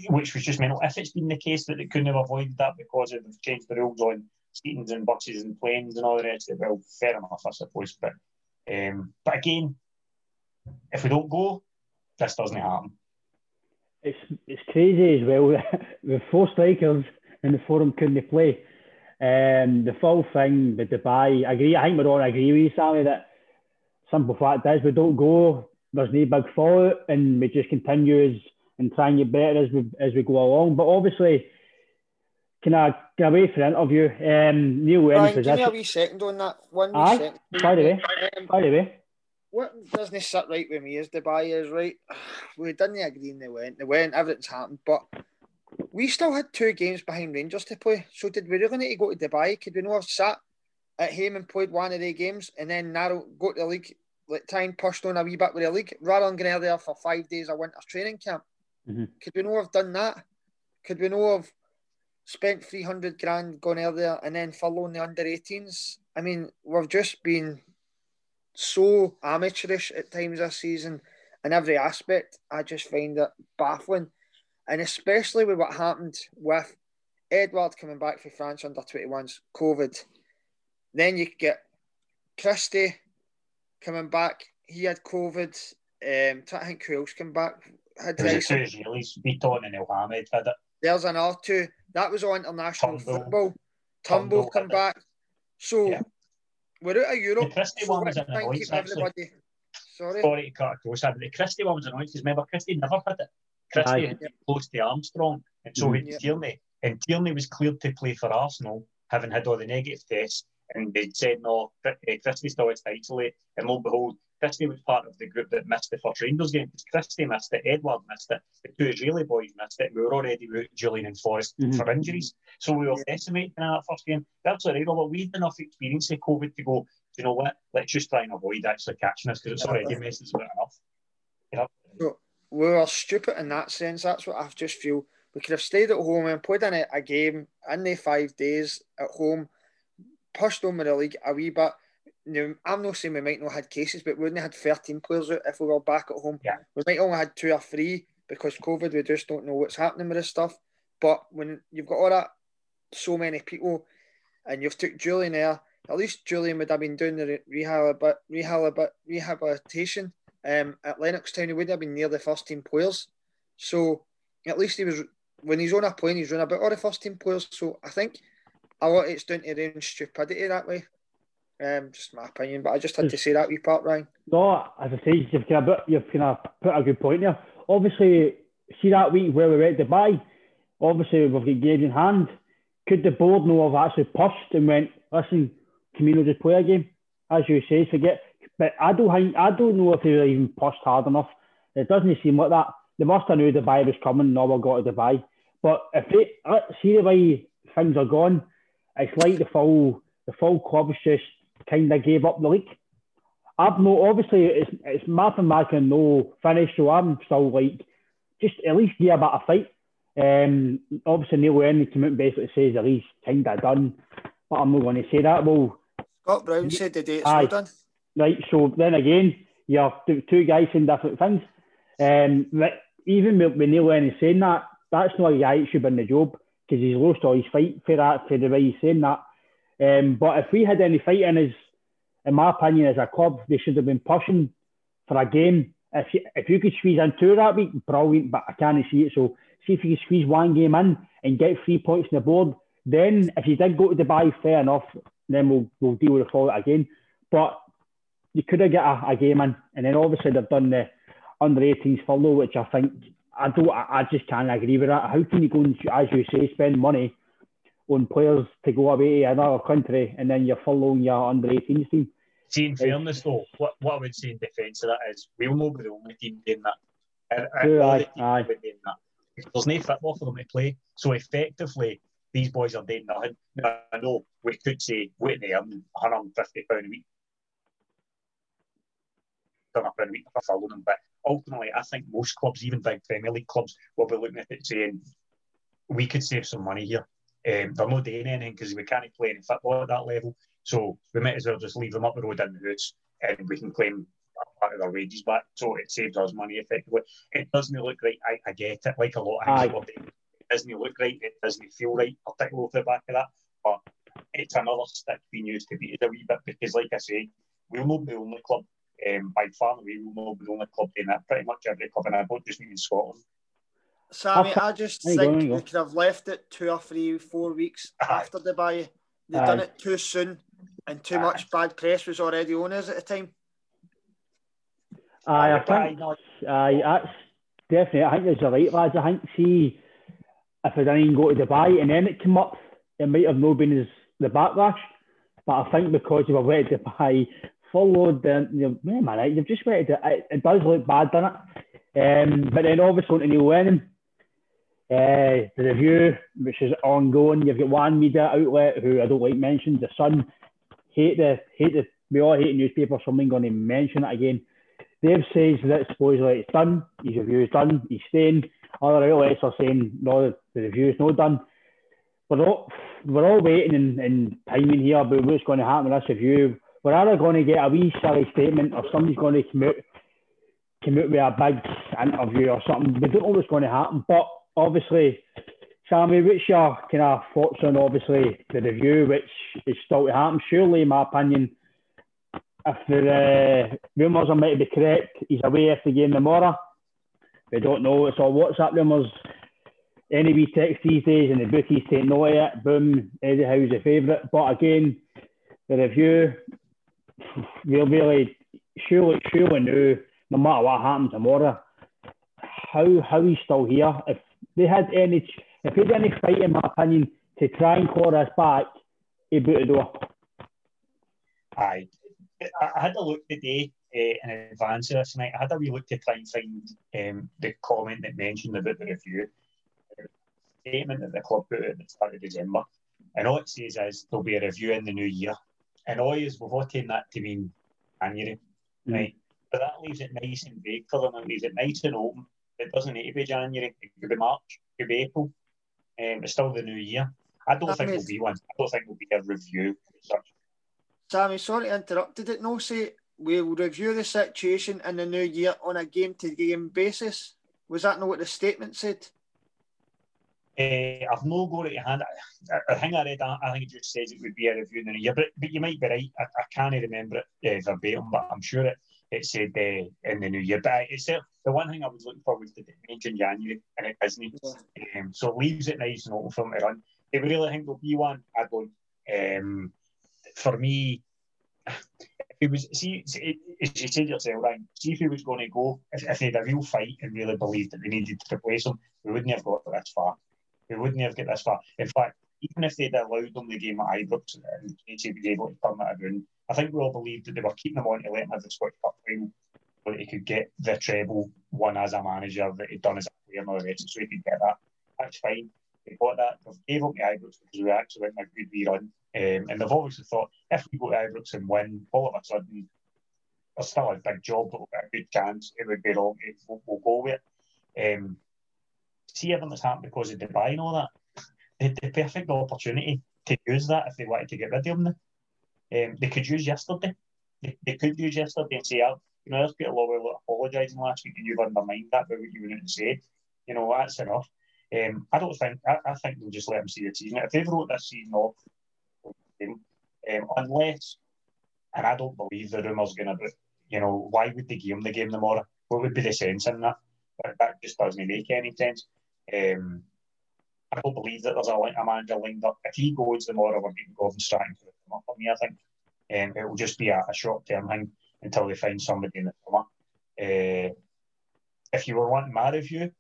which was just mental. If it's been the case that they couldn't have avoided that because they've changed the rules on seatings and buses and planes and all the rest of it, well, fair enough, I suppose. But um, but again, if we don't go, this doesn't happen. It's it's crazy as well. the four strikers in the forum couldn't play. Um, the full thing, the Dubai, I agree. I think we're all agree with you, Sammy, that simple fact is we don't go. There's no big fallout, and we just continue as and try and get better as we as we go along. But obviously, can I get away for the interview? Um, Neil Lennon Give me a wee second on that. One Aye, second. By the way, um, by the way. What doesn't sit right with me is Dubai is right. We didn't agree and they went. They went, everything's happened. But we still had two games behind Rangers to play. So did we really need to go to Dubai? Could we not have sat at home and played one of the games and then narrow go to the league, like time pushed on a wee bit with the league, rather than going there for five days of winter training camp? Mm-hmm. Could we not have done that? Could we not have spent 300 grand going there and then following the under 18s. I mean, we've just been so amateurish at times this season in every aspect. I just find it baffling. And especially with what happened with Edouard coming back for France under 21s, COVID. Then you get Christie coming back. He had COVID. Um, I think who else came back? Had There's two Israelis, Bitton and Elhamed had it. There's another two. That was on international Tumble. football. Tumble, Tumble come back. So yeah. we're out of Europe. The Christie so one was annoyance, everybody. Sorry. Sorry to cut across but the Christie one was annoyance because remember, Christie never had it. Christie had close to Armstrong, and so mm-hmm. Tierney. And Tierney was cleared to play for Arsenal, having had all the negative tests. And they said, no, Christie still has to isolate. And lo and behold, Christie was part of the group that missed the first Rangers game because Christie missed it, Edouard missed it, the two Israeli boys missed it. We were already with Jullien and Forrest mm-hmm. for injuries. So we were decimated in that first game. That's all right, Robert. We had enough experience of COVID to go, you know what, let's just try and avoid actually catching us because it's already messes about enough. You know? So we were stupid in that sense. That's what I just feel. We could have stayed at home and played in a, a game in the five days at home, pushed on with the league a wee bit now, I'm not saying we might not had cases, but we wouldn't have had 13 players out if we were back at home. Yeah. We might only had two or three because COVID, we just don't know what's happening with this stuff. But when you've got all that, so many people, and you've took Jullien there, at least Jullien would have been doing the rehab, rehab, rehabilitation um, at Lennoxtown. He would have been near the first team players. So at least he was, when he's on a plane, he's running about all the first team players. So I think a lot it's down to their own stupidity that way. Um, just my opinion, but I just had to say that wee part, Ryan. No, as I say, you've kind of, you've kind of put a good point there. Obviously, see that week where we went to Dubai, obviously we've got games in hand. Could the board know have actually pushed and went, listen, Camino just play a game? As you say, forget. But I don't think, I don't know if they were even pushed hard enough. It doesn't seem like that. They must have knew Dubai was coming all we got to Dubai. But if they uh, see the way things are going, it's like the full the full club's just kind of gave up the league. I've no obviously it's it's mathematically no finish, so I'm still like just at least give a bit of fight. Um, obviously Neil Lennon came out and basically says at least kind of done, but I'm not going to say that. Well, Scott Brown said the date's not done. Right, so then again, you have two guys saying different things. Um, even with, with Neil Lennon saying that, that's not a guy that should be in the job because he's lost all his fight for that, for the way he's saying that. Um, but if we had any fight in us, in my opinion, as a club, they should have been pushing for a game. If you, if you could squeeze in two that week, brilliant, but I can't see it. So see if you can squeeze one game in and get three points on the board. Then if you did go to Dubai, fair enough, then we'll, we'll deal with the fallout again. But you could have got a, a, game in, and then obviously they've done the under 18s follow, which I think I don't, I, I just can't agree with that. How can you go and, as you say, spend money on players to go away to another country and then you're following your under 18s team. See, in fairness, though, what, what I would say in defence of that is we'll not be the only team doing that. True, aye, aye. Doing that. There's no football for them to play. So effectively, these boys are doing nothing. Now, I know we could say, wait, they earn £150 a week. a week for following them. But ultimately, I think most clubs, even big Premier League clubs, will be looking at it saying, we could save some money here. Um, they're not doing anything because we can't play any football at that level. So we might as well just leave them up the road in the hoods and we can claim part of their wages back. So it saves us money effectively. It doesn't look right. I, I get it. Like a lot of things, it doesn't look right. It doesn't feel right, particularly off the back of that. But it's another stick being used to beat it a wee bit because, like I say, we'll not be the only club. Um, by far, we will not be the only club doing that. Pretty much every club, and I don't just mean in Scotland. Sammy, I just think go, they could have left it two or three, four weeks after Dubai. They've done it too soon, and too much bad press was already on us at the time. Aye, I think aye, that's definitely. I think there's a right, lads. I think see if it didn't go to Dubai and then it came up, it might have not been as the backlash. But I think because you were went to Dubai, followed the you know, man, you've just waited. It, it does look bad, doesn't it? Um, but then obviously on to Neil Lennon uh, the review, which is ongoing. You've got one media outlet who I don't like mentioned, The Sun. Hate the hate the we all hate newspapers, so I'm going to mention it again. Dave says that supposedly it's done, his review is done, he's staying. Other outlets are saying no, the review is not done. we're all we're all waiting and, and timing here about what's going to happen with this review. We're either going to get a wee silly statement or somebody's going to come out come out with a big interview or something. We don't know what's going to happen, but obviously, Sammy, what's your kind of thoughts on obviously the review, which is still to happen? Surely, in my opinion, if the uh, rumours are meant to be correct, he's away after the game tomorrow. We don't know. It's all WhatsApp rumours. Any wee text these days, and the bookies take note of it. Boom, Eddie Howe's a favourite. But again, the review, we'll really surely, surely know no matter what happens tomorrow, how how he's still here. If they had any, if they had any fight, in my opinion, to try and call us back, he boot the door. Aye, I had a look today uh, in advance of this night. I had a wee look to try and find um, the comment that mentioned about the review. Statement that the club put out at the start of December. And all it says is there'll be a review in the new year. And all is we've all taken that to mean January. Mm. Right. But that leaves it nice and vague for them. It leaves it nice and open. It doesn't need to be January. It could be March. It could be April. Um, it's still the new year. I don't that think there'll be one. I don't think there'll be a review such. Sammy, sorry to interrupt. Did it no say we will review the situation in the new year on a game to game basis? Was that not what the statement said? Uh, I've no got it to hand. I, I, think I read that. I think it just says it would be a review in the new year, but, but you might be right. I, I can't remember it uh, verbatim, but I'm sure it it said uh, in the new year. But it's the one thing I was looking for was to mention January, and it isn't. Yeah. Um, so it leaves it nice and open for them to run. If we really think there'll be one, I don't. Um, for me, it was see, as you said yourself, right? See if he was going to go, if, if they had a real fight and really believed that they needed to replace him, we wouldn't have got this far. We wouldn't have got this far. In fact, even if they'd allowed them the game at Ibrox and Casey was able to turn it around, I think we all believed that they were keeping him on to let him have the Scottish Cup final so that he could get the treble one as a manager that he'd done as a player and all the rest, so he could get that. That's fine. They got that. They gave up the Ibrox because we actually went a good wee run. Um, and they've obviously thought if we go to Ibrox and win, all of a sudden, there's still a big job, but a good chance it would be wrong. We'll, we'll go with it. Um, see everything that's happened because of Dubai and all that. They had the perfect opportunity to use that if they wanted to get rid of him um, they could use yesterday. They, they could use yesterday and say, oh, you know, there's Peter Lawwell apologising last week and you've undermined that by what you going to say. You know, that's enough. Um, I don't think, I, I think they'll just let him see the season. If they've wrote this season off, um, unless, and I don't believe the rumours going to, you know, why would they give him the game tomorrow? What would be the sense in that? That, that just doesn't make any sense. Um, I don't believe that there's a, a manager lined up. If he goes the tomorrow, we're getting Gordon Strachan to come up for me, I think. Um, it will just be a, a short term thing until they find somebody in the summer. Uh, if you were wanting my review,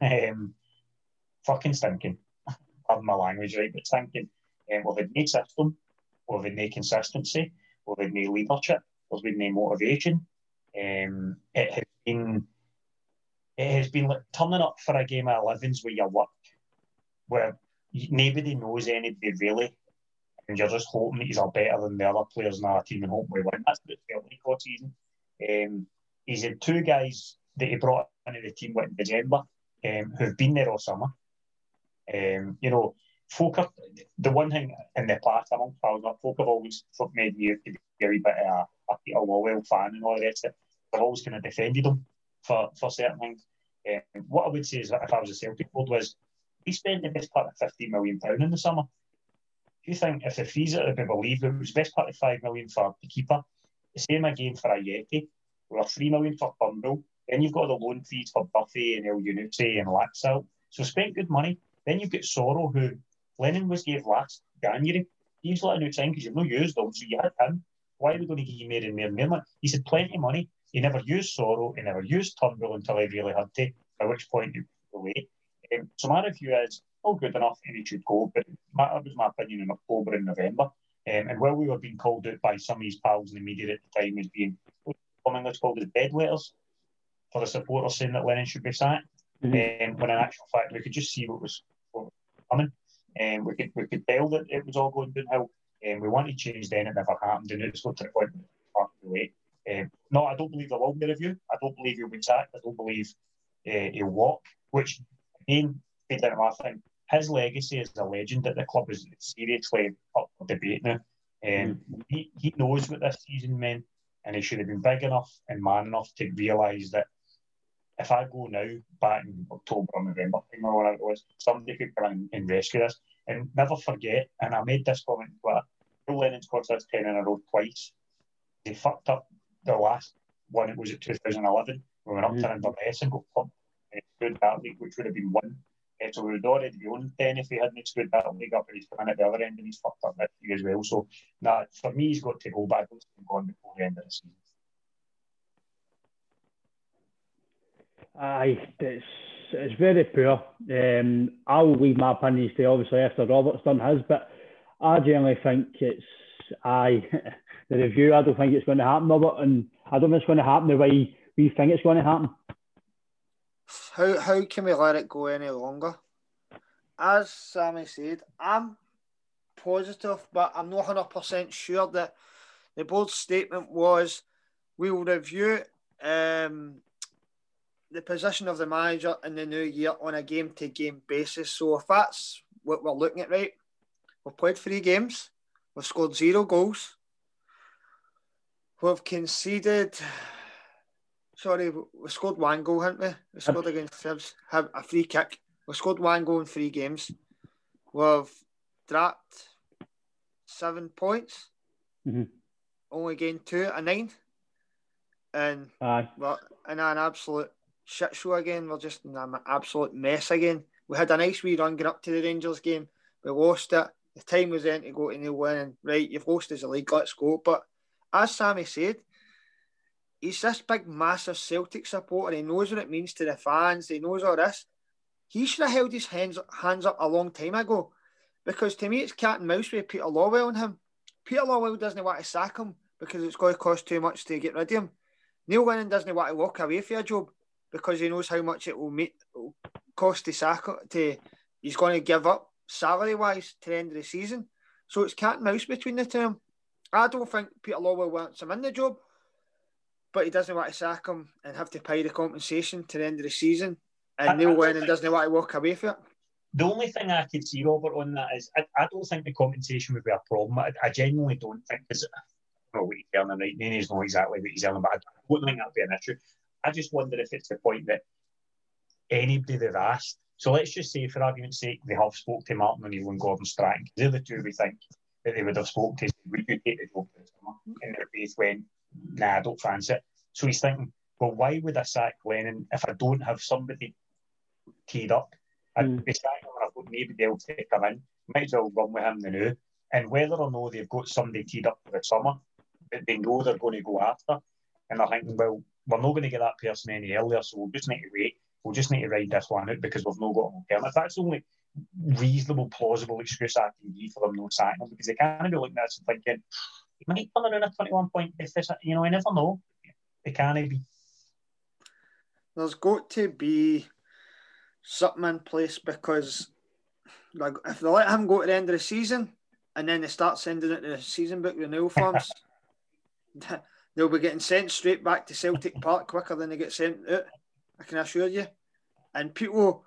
um, fucking stinking. Pardon my language, right? But stinking. Um, we've had no system, we've had no consistency, we've had no leadership, there's been no motivation. Um, it has been it has been like turning up for a game of 11s where you work where nobody knows anybody really, and you're just hoping that he's are better than the other players in our team and hoping we win. That's what it felt like all season. Um, he's had two guys that he brought into the team in December um, who've been there all summer. Um, you know, folk the one thing in the past I'm amongst pals, folk have always made me a wee bit of a, a Peter Lawwell fan and all the rest of it. They've always kind of defended him for, for certain things. Um, what I would say is that if I was a Celtic board was we spent the best part of fifteen million pound in the summer. Do you think if the fees are to be believed, it was best part of five million for the keeper, the same again for Ajeti, or three million for Turnbull. Then you've got the loan fees for Duffy and El Elyounoussi and Laxalt. So spent good money. Then you've got Soro, who Lennon was gave last January. He's let a new sign because you've not used them, so you had him. Why are we going to give you more and more and more? He said plenty of money. He never used Soro, he never used Turnbull until he really had to, at which point he away. Um, so my review is all good enough and it should go, but that was my opinion in October and November. Um, and while we were being called out by some of his pals in the media at the time as being something that's called as bedwetters for the supporters saying that Lennon should be sacked, mm-hmm. um, when in actual fact we could just see what was, what was coming. And um, we could we could tell that it was all going downhill. And um, we wanted change then, it never happened, and it's got to the point the way. Um, no, I don't believe there will be a review. I don't believe he'll be sacked. I don't believe uh, he'll walk, which again, feeds into my thing. his legacy as a legend at the club is seriously up for debate now. Um, mm. he, he knows what this season meant, and he should have been big enough and man enough to realise that if I go now back in October or November or whatever it was, somebody could come in and rescue this. And never forget, and I made this comment but Bill Lennon scored this 10 in a row twice. They fucked up the last one, it was at 2011. We went up mm. to Inverness and got pumped screwed that league, which would have been one. So we would already be on 10 if he hadn't screwed that league up, and he's coming at the other end and he's fucked up that as well. So, nah, for me, he's got to go back. He's gone before the end of the season. Aye, it's it's very poor. Um, I'll leave my opinions to obviously after Robert's done his, but I generally think it's aye the review. I don't think it's going to happen, Robert, and I don't think it's going to happen the way we think it's going to happen. How how can we let it go any longer? As Sammy said, I'm positive, but I'm not hundred percent sure that the board's statement was we will review um, the position of the manager in the new year on a game to game basis. So if that's what we're looking at, right, we've played three games, we've scored zero goals, we've conceded. Sorry, we scored one goal, haven't we? We scored against Hibs, have a free kick. We scored one goal in three games. We've dropped seven points. Mm-hmm. Only gained two a nine. And Aye. well, in an absolute shit show again. We're just in an absolute mess again. We had a nice wee run getting up to the Rangers game. We lost it. The time was in to go to Neil Lennon. Right, you've lost as a league, let's go. But as Sammy said, he's this big, massive Celtic supporter. He knows what it means to the fans. He knows all this. He should have held his hands hands up a long time ago. Because to me, it's cat and mouse with Peter Lawwell and him. Peter Lawwell doesn't want to sack him because it's going to cost too much to get rid of him. Neil Lennon doesn't want to walk away for a job because he knows how much it will cost to sack to he's going to give up salary wise to the end of the season. So it's cat and mouse between the two. I don't think Peter Lawwell wants him in the job, but he doesn't want to sack him and have to pay the compensation to the end of the season. And I, Neil Lennon doesn't want to walk away from it. The only thing I could see, Robert, on that is I, I don't think the compensation would be a problem. I, I genuinely don't think because I don't know what he's earning right. Nini's know exactly what he's earning, but I don't think that'd be an issue. I just wonder if it's the point that anybody they've asked. So let's just say, for argument's sake, they have spoke to Martin and Gordon Strachan. They're the two we think that they would have spoke to. Would you take the job this summer? And their both went, nah, I don't fancy it. So he's thinking, well, why would I sack Lennon if I don't have somebody teed up? I'd mm. be sacking him I've got nobody else to come in. Might as well run with him the new. And whether or no they've got somebody teed up for the summer that they know they're going to go after, and they're thinking, well, we're not going to get that person any earlier, so we'll just need to wait. We'll just need to ride this one out because we've not got an alternative. That's the only reasonable, plausible excuse I can give for them not signing him because they can't be looking at us and thinking, he might come around a 21 point deficit. You know, I never know. They can't be. There's got to be something in place because like if they let him go to the end of the season and then they start sending it to the season book renewal forms, they'll be getting sent straight back to Celtic Park quicker than they get sent out. I can assure you. And people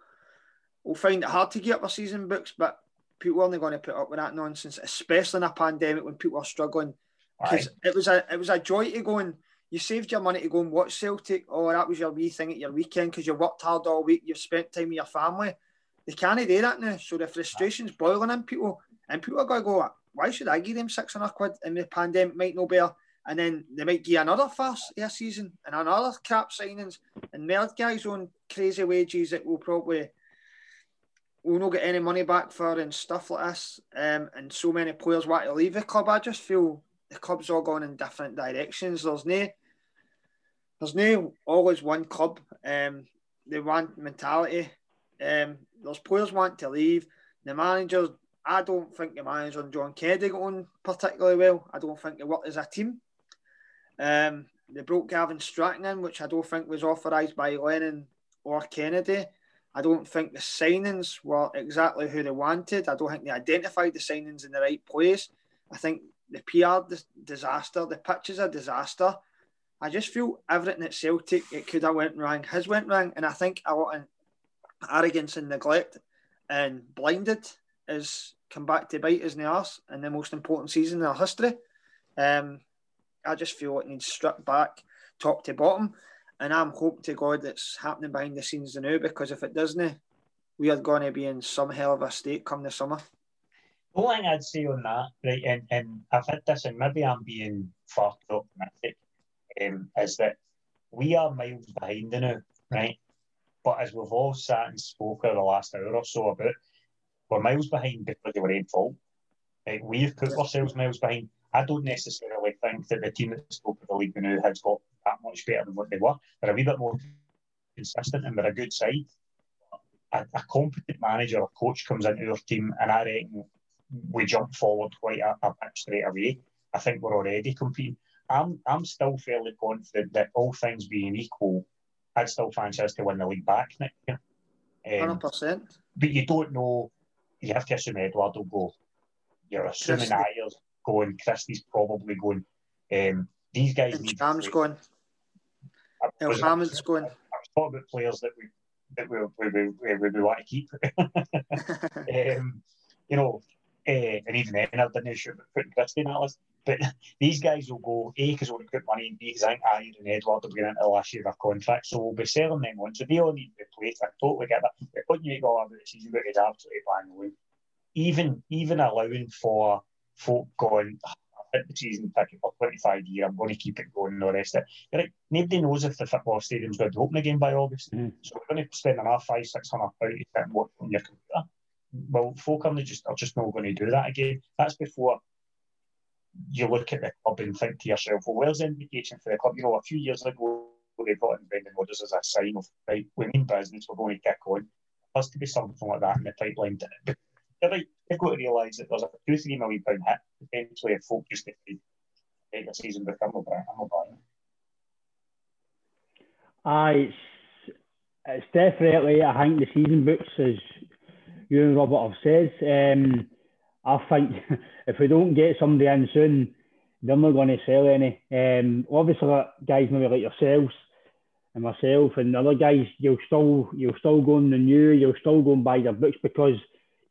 will find it hard to get up their season books, but people are only going to put up with that nonsense, especially in a pandemic when people are struggling. Because it was a it was a joy to go and you saved your money to go and watch Celtic, or that was your wee thing at your weekend because you worked hard all week, you've spent time with your family. They can't do that now. So the frustration's boiling in people, and people are going to go, why should I give them 600 quid and the pandemic might no better? and then they might give another first this season and another cap signings and more guys on crazy wages that will probably will not get any money back for and stuff like this. Um, and so many players want to leave the club. I just feel the club's all gone in different directions. There's no there's no always one club. Um, they want mentality. Um, those players want to leave. The managers, I don't think the manager and John Kennedy got on particularly well. I don't think they worked as a team. Um, they brought Gavin Strachan in, which I don't think was authorised by Lennon or Kennedy. I don't think the signings were exactly who they wanted. I don't think they identified the signings in the right place. I think the PR disaster, the pitch is a disaster. I just feel everything at Celtic it could have went wrong, has went wrong, and I think a lot of arrogance and neglect and blinded has come back to bite us in the arse in the most important season in our history. Um, I just feel it needs stripped back top to bottom. And I'm hoping to God it's happening behind the scenes now because if it doesn't, we are going to be in some hell of a state come the summer. The only thing I'd say on that, right, and, and I've had this, and maybe I'm being far too optimistic, um, is that we are miles behind the now, right? But as we've all sat and spoke over the last hour or so about, we're miles behind because of our own fault. Right? We've put ourselves miles behind. I don't necessarily think that the team that's spoke of the league now has got that much better than what they were. They're a wee bit more consistent and they're a good side. A, a competent manager or coach comes into your team, and I reckon we jump forward quite a, a bit straight away. I think we're already competing. I'm I'm still fairly confident that all things being equal, I'd still fancy us to win the league back next year. Hundred um, percent. But you don't know. You have to assume Edouard will go. You're assuming Ajer's going. Christie's probably going. Um, these guys and need. Cam's going. Hammond's going. I was talking about players that we that we we, we, we, we want to keep. um, you know, uh, and even then I didn't about putting Christie in that list. But these guys will go A because we'll put money in B because I think Ajer and Edouard will be into the last year of their contract, so we'll be selling them on. So they all need to be replaced. I totally get that. But what you make all about the season, but it's absolutely bang on. Even even allowing for folk going, I've hit the season ticket for 25 years, I'm going to keep it going and the rest of it. You're like, nobody knows if the football stadium's going to open again by August. Mm. So we're going to spend another five, six hundred pounds to and on your computer. Well, folk are just, are just not going to do that again. That's before you look at the club and think to yourself, well, where's the indication for the club? You know, a few years ago, they brought in Brendan Rodgers as a sign of, right, we mean business, we're going to kick on. Has to be something like that in the pipeline. You're right, they've got to realise that there's a two, three million pound hit potentially if folk just decide the season become a buying. Aye, it's, it's definitely, I think the season books, as you and Robert have said, um, I think if we don't get somebody in soon, they're not going to sell any. Um, obviously, guys maybe like yourselves and myself and other guys, you'll still you'll still go the new, you'll still go and buy their books because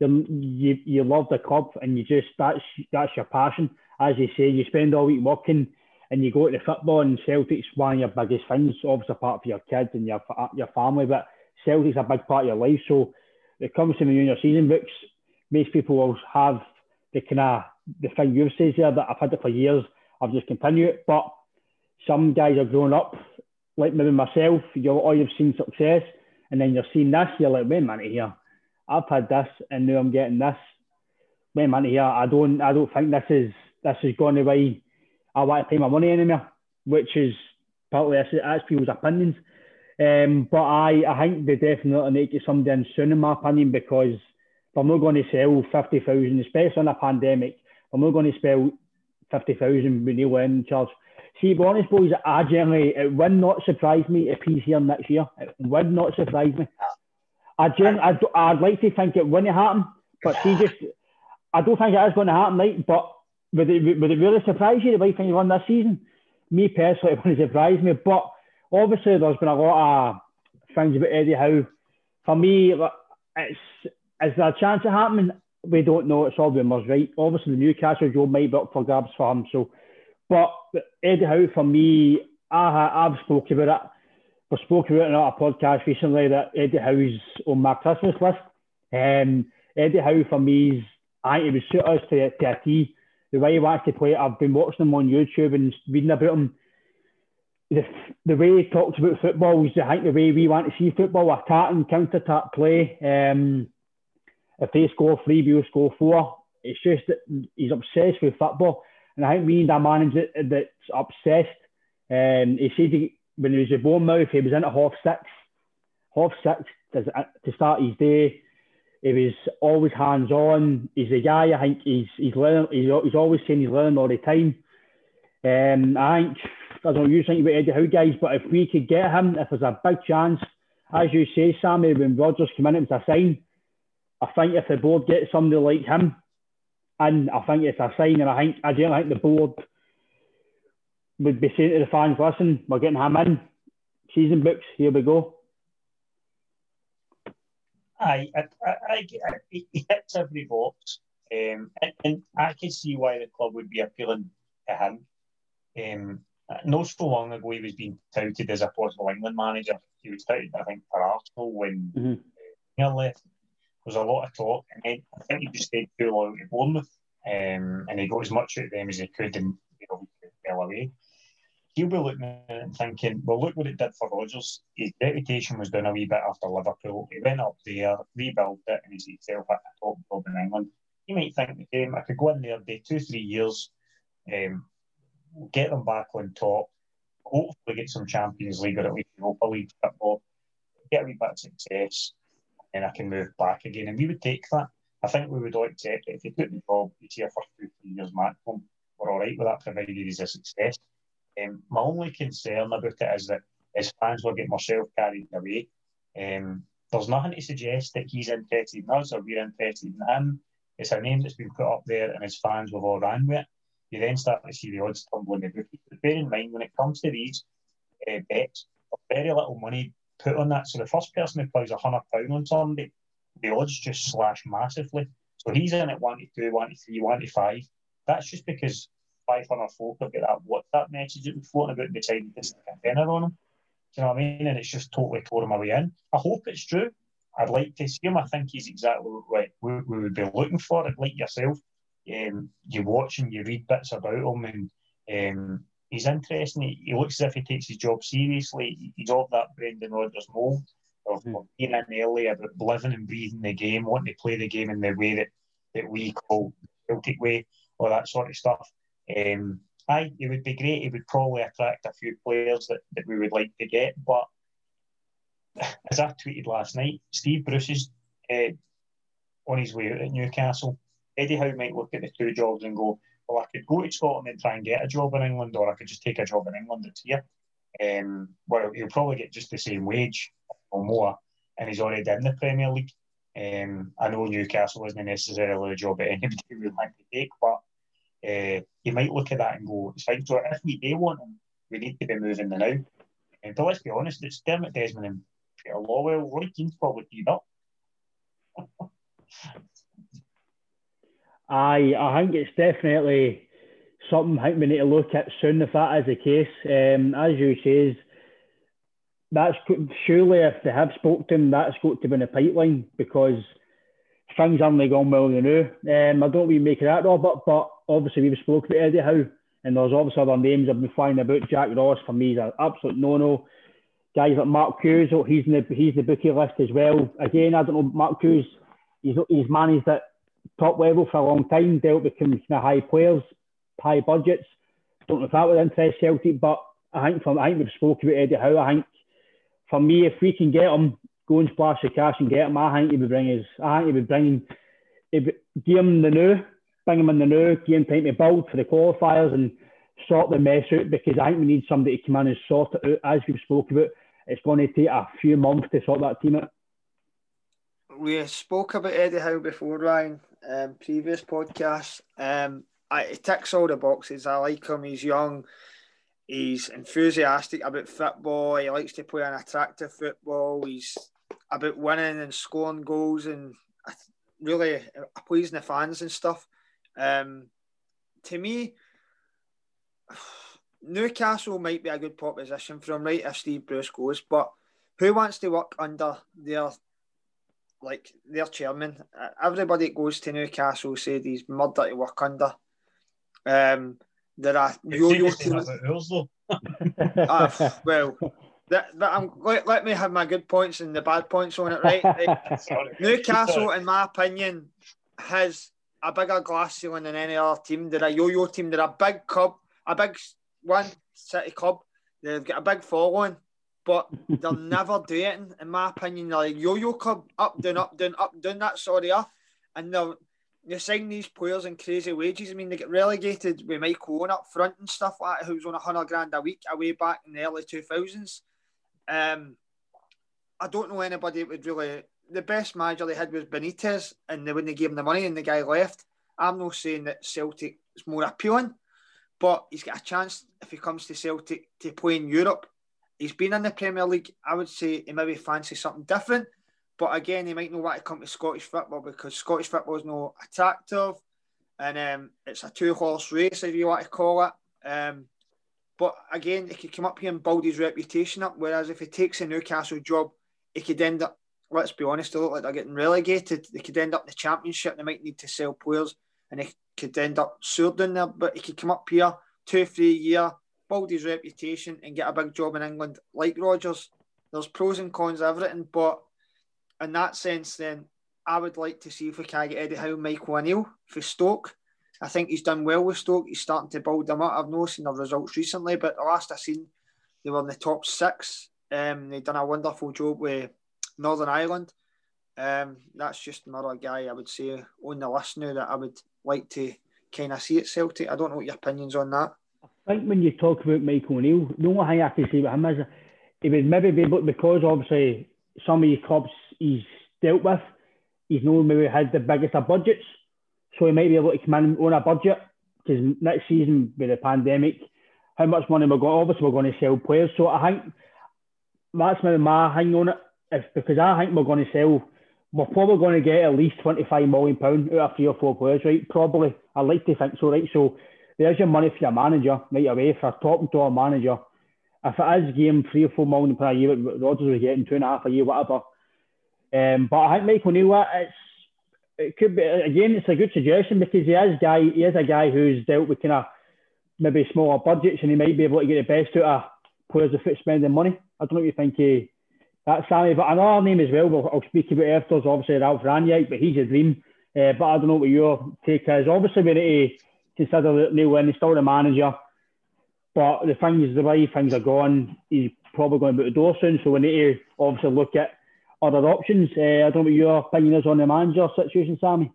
you you love the club and you just that's that's your passion. As you say, you spend all week working and you go to the football and Celtic's one of your biggest things, obviously apart from your kids and your your family, but Celtic's a big part of your life. So it comes to me in your season books most people will have the kind of the thing you've said there that I've had it for years. I've just continued it, but some guys are growing up, like maybe myself. You're all you've seen success, and then you're seeing this. You're like, wait a minute here, I've had this, and now I'm getting this. Wait a minute here, I don't, I don't think this is this is going the way I want to pay my money anymore, which is partly that's, that's people's opinions. Um, but I, I think they definitely need to somebody in soon, in my opinion, because they're not going to sell 50,000, especially in a pandemic. They're not going to spell 50,000 with Neil Lennon in charge. See, be honest, boys, I generally, it would not surprise me if he's here next year. It would not surprise me. I gen- I'd, I'd like to think it wouldn't happen, but see, just, I don't think it is going to happen, right? But would it, would it really surprise you the way things won this season? Me personally, it wouldn't surprise me, but obviously there's been a lot of things about Eddie Howe. For me, it's is there a chance of happening? We don't know. It's all rumours, right? Obviously, the Newcastle job might be up for grabs for him. So, but Eddie Howe, for me, I, I've spoken about it. We spoke about it on a podcast recently that Eddie Howe's on my Christmas list. Um, Eddie Howe, for me, is, I think he would suit us to, to a T. The way he wants to play, I've been watching him on YouTube and reading about him the, the way he talks about football is I think the way we want to see football, attacking, counter attack play. Um, if they score three, we'll score four. It's just that he's obsessed with football. And I think we need a manager that's obsessed. Um, he said he, when he was at Bournemouth, he was into half six, half six to, start his day. He was always hands on. He's a guy. I think he's he's learning. He's, he's always saying he's learning all the time. Um, I think I don't know you think about Eddie Howe guys, but if we could get him, if there's a big chance, as you say, Sammy, when Rodgers came in, it was a sign. I think if the board gets somebody like him, and I think it's a sign, and I think I don't think the board would be saying to the fans, "Listen, we're getting him in. Season books, here we go." I, I, I, I, he hits every box, um, and, and, I can see why the club would be appealing to him. Um, not so long ago, he was being touted as a possible England manager. He was touted, I think, for Arsenal when mm-hmm. he left. There was a lot of talk, and then I think he just stayed too long at Bournemouth, um, and he got as much out of them as he could, and you know, he fell away he'll be looking at it and thinking, well, look what it did for Rodgers. His reputation was down a wee bit after Liverpool. He went up there, rebuilt it, and he's himself at the top club in England. He might think the I could go in there, do two, three years, um, get them back on top, hopefully get some Champions League or at least Europa League football, get a wee bit of success, and I can move back again. And we would take that. I think we would accept it. If he took the job, he's here for two, three years maximum. We're all right with that, provided he's a success. Um, my only concern about it is that his fans will get myself carried away. Um, there's nothing to suggest that he's interested in us or we're interested in him. It's a name that's been put up there and his fans will all ran with it. You then start to see the odds tumbling the bookies. But bear in mind, when it comes to these uh, bets, very little money put on that. So the first person who plays a hundred pound on somebody, the odds just slash massively. So he's in at one to two, one to three, one to five. That's just because 500 folk have got that WhatsApp message that was floating about deciding to stick a tenner on him. Do you know what I mean? And it's just totally tore him away in. I hope it's true. I'd like to see him. I think he's exactly what we, we would be looking for. Like yourself, um, you watch and you read bits about him, and um, he's interesting. He, he, looks as if he takes his job seriously. He's of that Brendan Rodgers mould of, mm. being in early, about living and breathing the game, wanting to play the game in the way that, that we call the Celtic way, all that sort of stuff. Um, aye, it would be great. It would probably attract a few players that, that we would like to get. But as I tweeted last night, Steve Bruce is uh, on his way out at Newcastle. Eddie Howe might look at the two jobs and go, well, I could go to Scotland and try and get a job in England, or I could just take a job in England that's here. Um, well, he'll probably get just the same wage or more, and he's already in the Premier League. Um, I know Newcastle isn't necessarily a job that anybody would like to take, but uh, you might look at that and go, it's fine. So if we do want him, we need to be moving the now. And but let's be honest, it's Dermot Desmond and Peter Lawwell. Roy Keane's probably teed up. Aye, I think it's definitely something we need to look at soon if that is the case. Um, as you say, that's surely if they have spoke to him, that's got to be in the pipeline because things aren't going well you know. Um, I don't make it that, Robert, but obviously we've spoken about Eddie Howe, and there's obviously other names I've been flying about. Jack Ross for me is an absolute no-no. Guys like Mark Hughes, he's in the he's the bookie list as well. Again, I don't know Mark Hughes. He's he's managed at top level for a long time, dealt with kind of high players, high budgets. Don't know if that would interest Celtic, but I think from I think we've spoken about Eddie Howe. I think for me, if we can get him, go and splash the cash and get him, I think he would bring his. I think he would bring. If give him the new bring him in the new, give him time to build for the qualifiers and sort the mess out because I think we need somebody to come in and sort it out. As we've spoke about, it's going to take a few months to sort that team out. We spoke about Eddie Howe before, Ryan, um, previous podcast. Um, I, he ticks all the boxes. I like him. He's young. He's enthusiastic about football. He likes to play an attractive football. He's about winning and scoring goals and really pleasing the fans and stuff. Um, to me, Newcastle might be a good proposition for him, right? If Steve Bruce goes, but who wants to work under their like their chairman? Everybody that goes to Newcastle said he's murder to work under. Um, there are yo-yo teams. uh, well, that, that I'm, let, let me have my good points and the bad points on it, right? Like, Newcastle, in my opinion, has a bigger glass ceiling than any other team. They're a yo-yo team. They're a big club, a big one city club. They've got a big following, but they'll never do it. In my opinion, they're like yo-yo club, up down, up down, up down. That sort of, and they'll you sign these players in crazy wages. I mean, they get relegated with Michael Owen up front and stuff like that, who's on a hundred grand a week away back in the early two thousands. Um, I don't know anybody that would really the best manager they had was Benitez, and they wouldn't give him the money, and the guy left. I'm not saying that Celtic is more appealing, but he's got a chance if he comes to Celtic to play in Europe. He's been in the Premier League. I would say he maybe fancy something different, But again, he might not want to come to Scottish football because Scottish football is not attractive, and um, it's a two-horse race, if you want to call it. Um, but again, he could come up here and build his reputation up. Whereas if he takes a Newcastle job, he could end up. Let's be honest, they look like they're getting relegated. They could end up in the Championship. They might need to sell players, and he could end up soared in there. But he could come up here two, three year, build his reputation, and get a big job in England like Rodgers. There's pros and cons of everything, but in that sense, then I would like to see if we can get Eddie Howe, Michael O'Neill for Stoke. I think he's done well with Stoke. He's starting to build them up. I've not seen the results recently, but the last I seen, they were in the top six. Um, they've done a wonderful job with Northern Ireland. Um, that's just another guy I would say on the list now that I would like to kind of see at Celtic. I don't know what your opinions on that. I think when you talk about Michael O'Neill, the only thing I can say about him is he would maybe be able because obviously some of the clubs he's dealt with, he's not maybe had the biggest of budgets, so he might be able to come in on a budget because next season with the pandemic, how much money we're going? Obviously, we're going to sell players. So I think that's maybe my hang on it. If because I think we're going to sell, we're probably going to get at least twenty five million pound out of three or four players, right? Probably. I like to think so, right? So there's your money for your manager right away for a top door manager. If it is game three or four million per year, Rodgers was getting two and a half a year, whatever. Um, but I think Michael O'Neill, it's it could be again. It's a good suggestion because he is guy. He is a guy who's dealt with kind of maybe smaller budgets, and he might be able to get the best out of players without spending money. I don't know what you think. Uh, that's Sammy, but another name as well. I'll speak about afterwards. Obviously, Ralf Rangnick, but he's a dream. Uh, but I don't know what your take is. Obviously, we need to consider that Neil Lennon he's still the manager. But the thing is, the way things are going, he's probably going to be the door soon. So we need to obviously look at other options. Uh, I don't know what your opinion is on the manager situation, Sammy.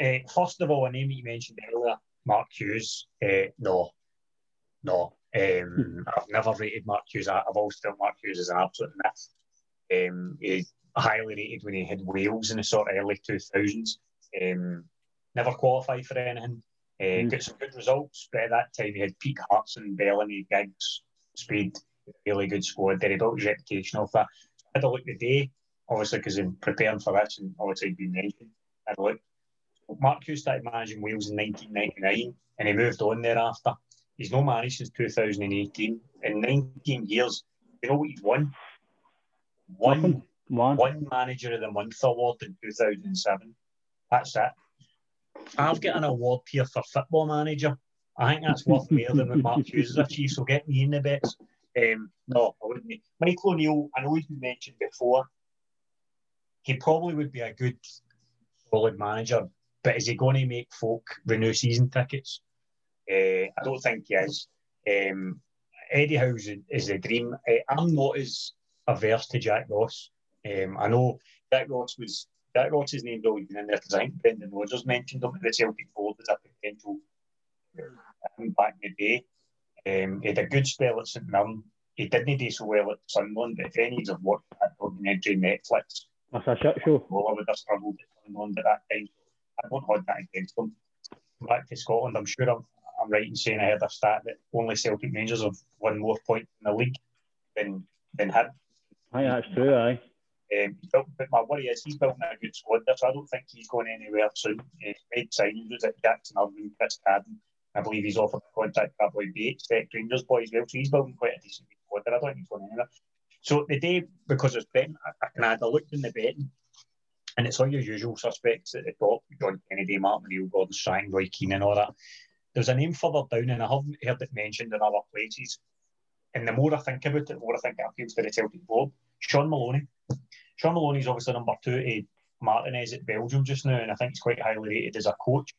Uh, first of all, a name that you mentioned earlier, Mark Hughes. Uh, no, no. Um, I've never rated Mark Hughes. I've always felt Mark Hughes is an absolute myth. Um, he highly rated when he had Wales in the sort of early 2000s. Um, never qualified for anything. Uh, mm. Got some good results, but at that time he had Pete Hartson, Bellamy, Giggs, Speed, really good squad there. He built his reputation off that. I had a look today, obviously, because I'm preparing for this, and obviously he'd been mentioned. I had a look. Mark Hughes started managing Wales in 1999, and he moved on thereafter. He's no managed since 2018. In 19 years, you know what he's won? One, one. one manager of the month award in 2007. That's it. I've got an award here for football manager. I think that's worth more than what Mark Hughes achieved. So get me in the bets. Um, no, I wouldn't. Michael O'Neill, I know he's been mentioned before. He probably would be a good, solid manager, but is he going to make folk renew season tickets? Uh, I don't think he is. Um, Eddie Howe is a dream. Uh, I'm not as averse to Jack Ross. Um, I know Jack Ross was Jack Ross's name's always been in there because I think Brendan Rodgers mentioned him at the Celtic board as a potential um, back in the day. Um, he had a good spell at St Mirren. He didn't do so well at Sunderland, but if any of have watched that documentary Netflix, that's a shit show. Well, I would have struggled at Sunderland at that time. I won't hold that against him. Back to Scotland, I'm sure I'm, I'm right in saying I heard a stat that only Celtic Rangers have won more points in the league than than him. Aye, that's true, aye. Um, built, but my worry is he's building a good squad there, so I don't think he's going anywhere soon. He's made signings at Jackson Irvine, Chris Cadden, I believe he's offered a contract that boy Bates, Beck Rangers boy as well. So he's building quite a decent squad there. I don't think he's going anywhere. So the day, because it's betting, I, I can add a look in the betting, and it's all your usual suspects at the top John Kennedy, Martin Neil, Gordon Strachan, Roy Keane, and all that. There's a name further down, and I haven't heard it mentioned in other places. And the more I think about it, the more I think it appeals to the Celtic Globe. Shaun Maloney. Shaun Maloney is obviously number two to Martinez at Belgium just now, and I think he's quite highly rated as a coach.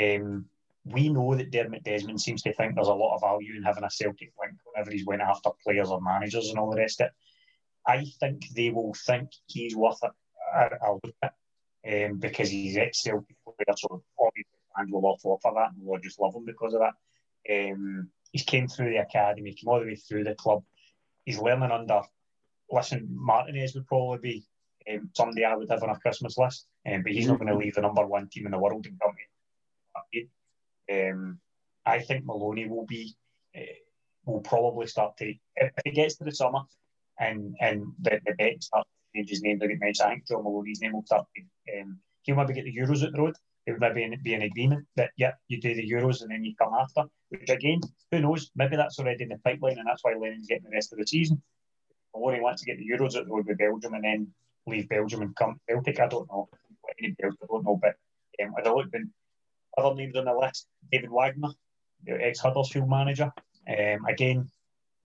Um, we know that Dermot Desmond seems to think there's a lot of value in having a Celtic link whenever he's went after players or managers and all the rest of it. I think they will think he's worth it. a look at um, because he's ex Celtic player, so obviously fans will offer for that and we'll just love him because of that. Um, he's came through the academy, came all the way through the club. He's learning under. Listen, Martinez would probably be um, somebody I would have on a Christmas list, um, but he's not going to leave the number one team in the world and come here. Um, I think Maloney will be uh, will probably start to if it gets to the summer and and the, the bet start to change his name, like mentioned, I think John Maloney's name will start. Um, he'll maybe get the Euros at the road. It would maybe be an agreement that yeah, you do the Euros and then you come after. Which again, who knows? Maybe that's already in the pipeline, and that's why Lennon's getting the rest of the season. Maloney wants to get the Euros at the road with Belgium and then leave Belgium and come Celtic. I don't know. Any Belgium, I don't know, but um, I'd looked in other names on the list. David Wagner, the ex Huddersfield manager. Um, again,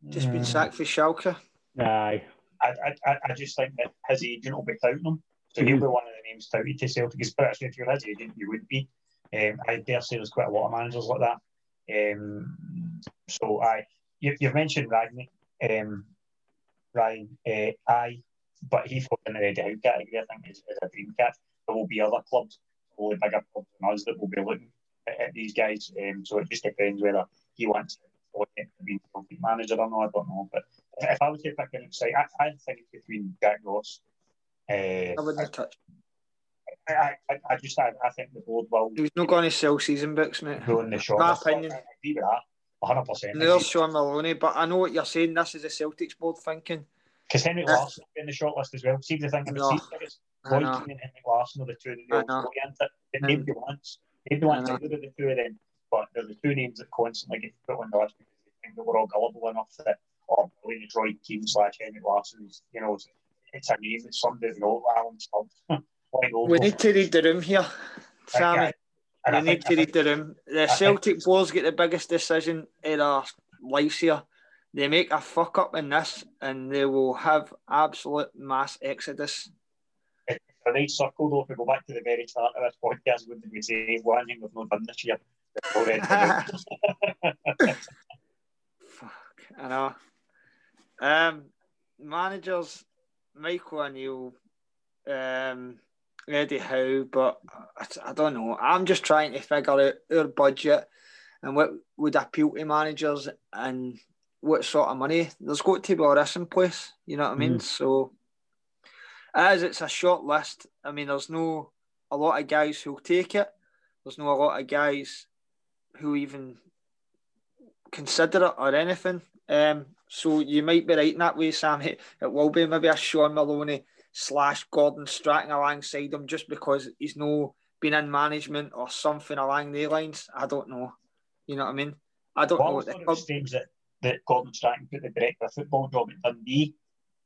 just been sacked for Schalke. Aye. I, I, I just think that his agent will be touting him. So he'll be one of the names touted to Celtic. Especially if you're his agent, you would be. Um, I dare say there's quite a lot of managers like that. Um, so I, you, you've mentioned Rangnick, um, Ryan, uh, I, but he falls in the Howe category. I think is, is a dream catch. There will be other clubs, probably bigger clubs than us, that will be looking at, at these guys. Um, so it just depends whether he wants to be manager or not. I don't know, but if I was to pick an outside, I, I think it's between Jack Ross. Uh, I wouldn't touch. I, I, I just I, I think the board will. He's not going to sell season books, mate. Go in the short. My opinion. I agree with that. 100%. There's Shaun Maloney, but I know what you're saying. This is a Celtics board thinking. Because Henry will in the shortlist as well. See the thing about tickets. Roy Keane and Henrik Larsson are the two that go into. That nobody wants. Nobody wants either of the two of them. But they're the two names that constantly get put on the list because they think that we're all gullible enough that or brilliant Roy Keane slash Henrik Larsson is, you know, it's a name that somebody knows Alan Stubbs. we need to read the room here, Sammy. We need to read the room. The Celtic boards get the biggest decision in their lives here. They make a fuck up in this and they will have absolute mass exodus. It's a nice circle though. If we go back to the very start of this podcast, what did we say? One thing we've not done this year. Fuck, I know. Um, managers, Michael O'Neill, um, Eddie Howe, but I, I, don't know. I'm just trying to figure out our budget and what would appeal to managers and what sort of money. There's got to be all this in place, you know what I mean? Mm. So, as it's a short list, I mean, there's no a lot of guys who'll take it. There's no a lot of guys who even consider it or anything. Um, so you might be right in that way, Sam. It, it will be maybe a Shaun Maloney slash Gordon Strachan alongside him just because he's no been in management or something along the lines. I don't know. You know what I mean? I don't well, know what the club... stage that, that Gordon Strachan put the director of football job at Dundee.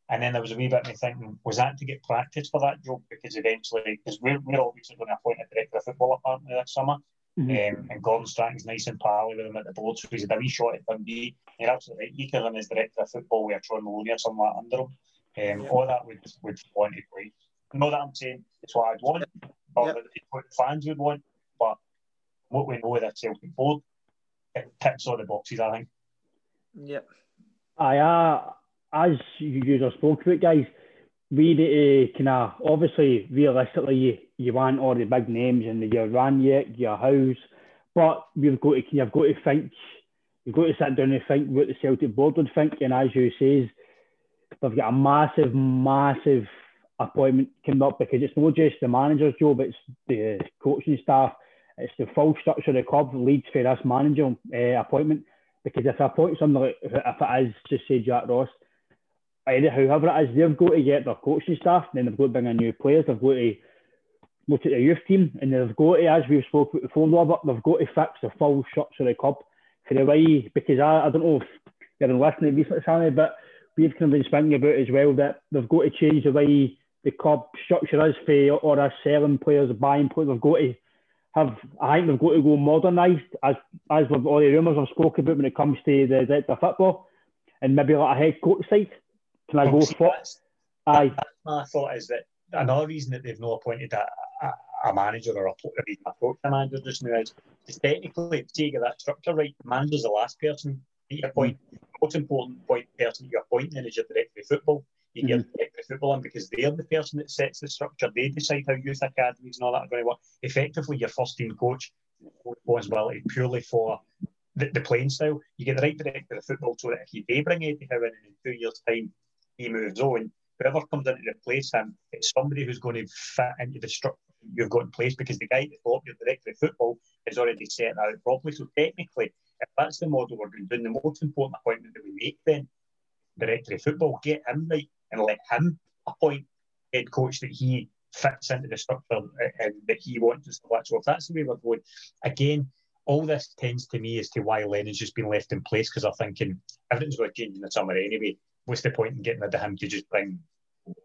And then there was a wee bit of me thinking, was that to get practice for that job? Because eventually, because we're, we're obviously going to appoint a director of football apparently this summer. Mm-hmm. Um, and Gordon Strachan's nice and pally with him at the board, so he's a wee shot at Dundee. You're absolutely right. He could have as director of football with a Troy Maloney or something like under him. Um, yeah. All that would would fall into place. Not that I'm saying it's what I'd want, but yep. what the fans would want. But what we know of that Celtic board, it ticks all the boxes, I think. Yep. I, uh, as you just spoke about, guys, we need to kind of obviously realistically you, you want all the big names and your Rangnick, your Howes, but you've got to you've got to think you've got to sit down and think what the Celtic board would think. And as you says, they've got a massive, massive appointment coming up because it's not just the manager's job, it's the coaching staff, it's the full structure of the club leads for this manager uh, appointment. Because if I appoint somebody, if it is just say Jack Ross, however it is, they've got to get their coaching staff, then they've got to bring in new players, they've got to look at the youth team, and they've got to, as we've spoken before, Robert, they've got to fix the full structure of the club for the way, because I, I don't know if you've been listening recently, Sammy, but we've kind of been speaking about as well that they've got to change the way the club structure is for or us selling players, buying players. They've got to have, I think they've got to go modernised, as as with all the rumours I've spoken about when it comes to the director of football, and maybe like a head coach side. Can I go for Aye. My thought is that another reason that they've not appointed a, a, a manager or a, a coach a manager just now is, is technically to get that structure right, the manager's the last person you appoint. Mm. The most important point person you appoint then is your director of football. You get mm-hmm. director of football in because they're the person that sets the structure. They decide how youth academies and all that are going to work. Effectively, your first team coach responsibility purely for the, the playing style. You get the right director of football so that if they bring Eddie Howe in in two years' time, he moves on, whoever comes in to replace him, it's somebody who's going to fit into the structure you've got in place because the guy that thought your director of football has already set out properly. So technically, if that's the model we're going to do, the most important appointment that we make then director of football, get him right and let him appoint head coach that he fits into the structure and that he wants to watch. So if that's the way we're going, again, all this tends to me as to why Lennon's just been left in place because they're thinking everything's going to change in the summer anyway. What's the point in getting rid of him to just bring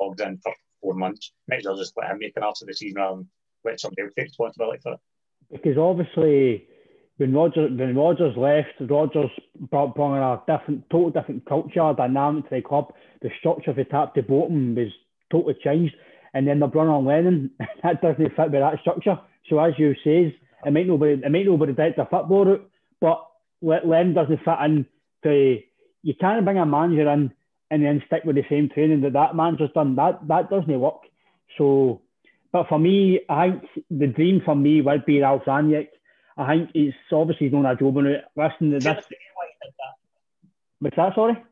logs in for four months? Might as well just let him make an of the season rather than let somebody else take responsibility for it. Because obviously, when Rodgers when Rodgers left, Rodgers brought, brought in a different, total different culture, dynamic to the club. The structure of the top to bottom was totally changed. And then they're bringing on Lennon. that doesn't fit with that structure. So as you says, it might not be it might not be the football route, but Lennon doesn't fit in to you can't bring a manager in and then stick with the same training that that manager's done. That that doesn't work. So, but for me, I think the dream for me would be Ralf Rangnick. I think it's obviously known a job on it. Listen this. What's that? Sorry.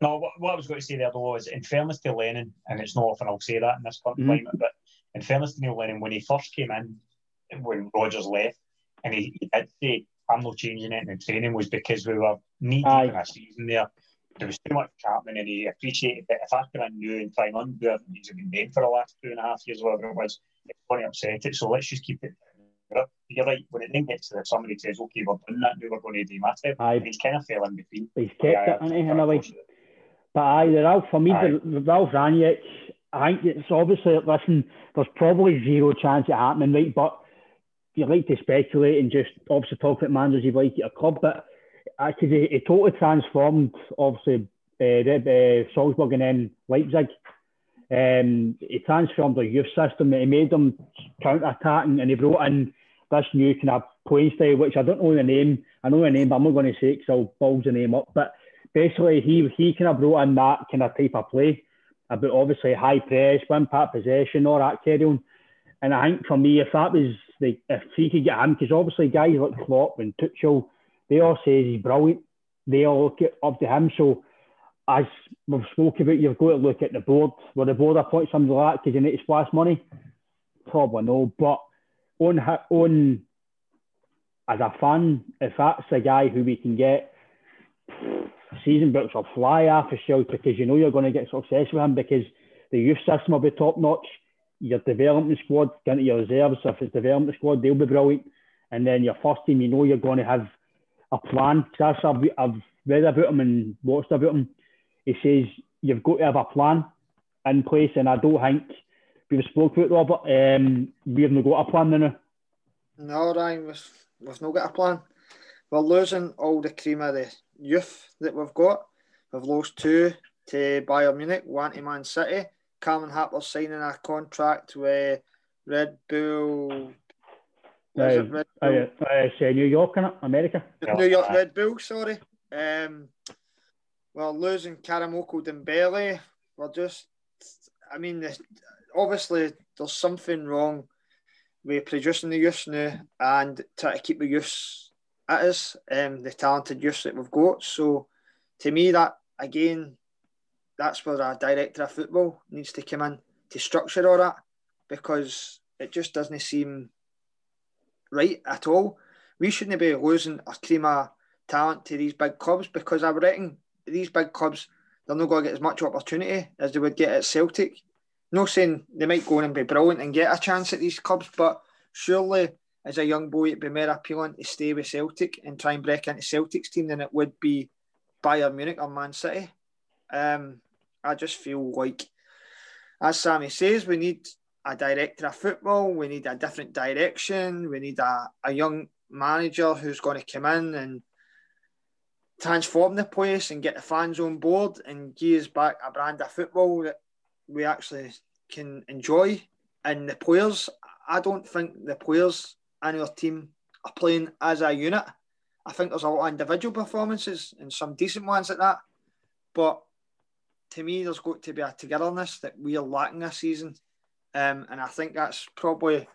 No, what, what, I was going to say there though is, in fairness to Lennon, and it's not often I'll say that in this current mm-hmm. climate, but in fairness to Neil Lennon, when he first came in, when Rodgers left, and he, he did say, "I'm not changing it in training," was because we were knee deep in a season there. There was too much happening, and he appreciated that if I could have new and try and undo it, he's been made for the last two and a half years, whatever it was, it's going to upset it. So let's just keep it you're right. When it then gets to the somebody says, "Okay, we're doing that. Now we're going to do massive." Aye. He's kind of fell in between. He's kept yeah, it, hasn't he, in a way? But aye, the Ralf for me, aye. the, Ralf I think it's obviously listen. There's probably zero chance it happening, right? But you like to speculate and just obviously talk about managers you like at a club, but actually he, he totally transformed obviously uh, uh, Salzburg and then Leipzig. Um, he transformed the youth system. He made them counter attacking, and he brought in this new kind of playing style, which I don't know the name. I know the name, but I'm not going to say it because I'll bulge the name up. But basically, he he kind of brought in that kind of type of play about obviously high press, win part possession, all that carry on. And I think for me, if that was the if he could get him, because obviously guys like Klopp and Tuchel, they all say he's brilliant. They all look up to him. So as we've spoken about, you've got to look at the board. Will the board appoint somebody like that because you need to splash money? Probably no. But on on as a fan, if that's a guy who we can get, season books will fly off a shout because you know you're going to get success with him because the youth system will be top notch. Your development squad, into your reserves. If it's development squad, they'll be brilliant. And then your first team, you know you're going to have a plan. Because I've, I've read about him and watched about him. He says you've got to have a plan in place, and I don't think we've spoke about Robert. Um, we haven't got a plan now. No, Ryan, we've, we've not got a plan. We're losing all the cream of the youth that we've got. We've lost two to Bayern Munich, one to Man City. Cameron Harper signing a contract with Red Bull. Uh, Red uh, Bull? Uh, uh, say New York, in it? America. New York Red Bull, sorry. Um, well, losing Karamoko Dembele, we're just, I mean, the, obviously there's something wrong with producing the youths now and trying to keep the youths at us, um, the talented youths that we've got. So to me, that again, that's where a director of football needs to come in to structure all that because it just doesn't seem right at all. We shouldn't be losing our cream of talent to these big clubs because I reckon these big clubs they're not going to get as much opportunity as they would get at Celtic. No saying they might go in and be brilliant and get a chance at these clubs, but surely as a young boy it'd be more appealing to stay with Celtic and try and break into Celtic's team than it would be Bayern Munich or Man City. Um, I just feel like, as Sammy says, we need a director of football, we need a different direction, we need a, a young manager who's going to come in and transform the place and get the fans on board and give us back a brand of football that we actually can enjoy. And the players, I don't think the players in our team are playing as a unit. I think there's a lot of individual performances and some decent ones at that. But to me, there's got to be a togetherness that we are lacking this season. Um, and I think that's probably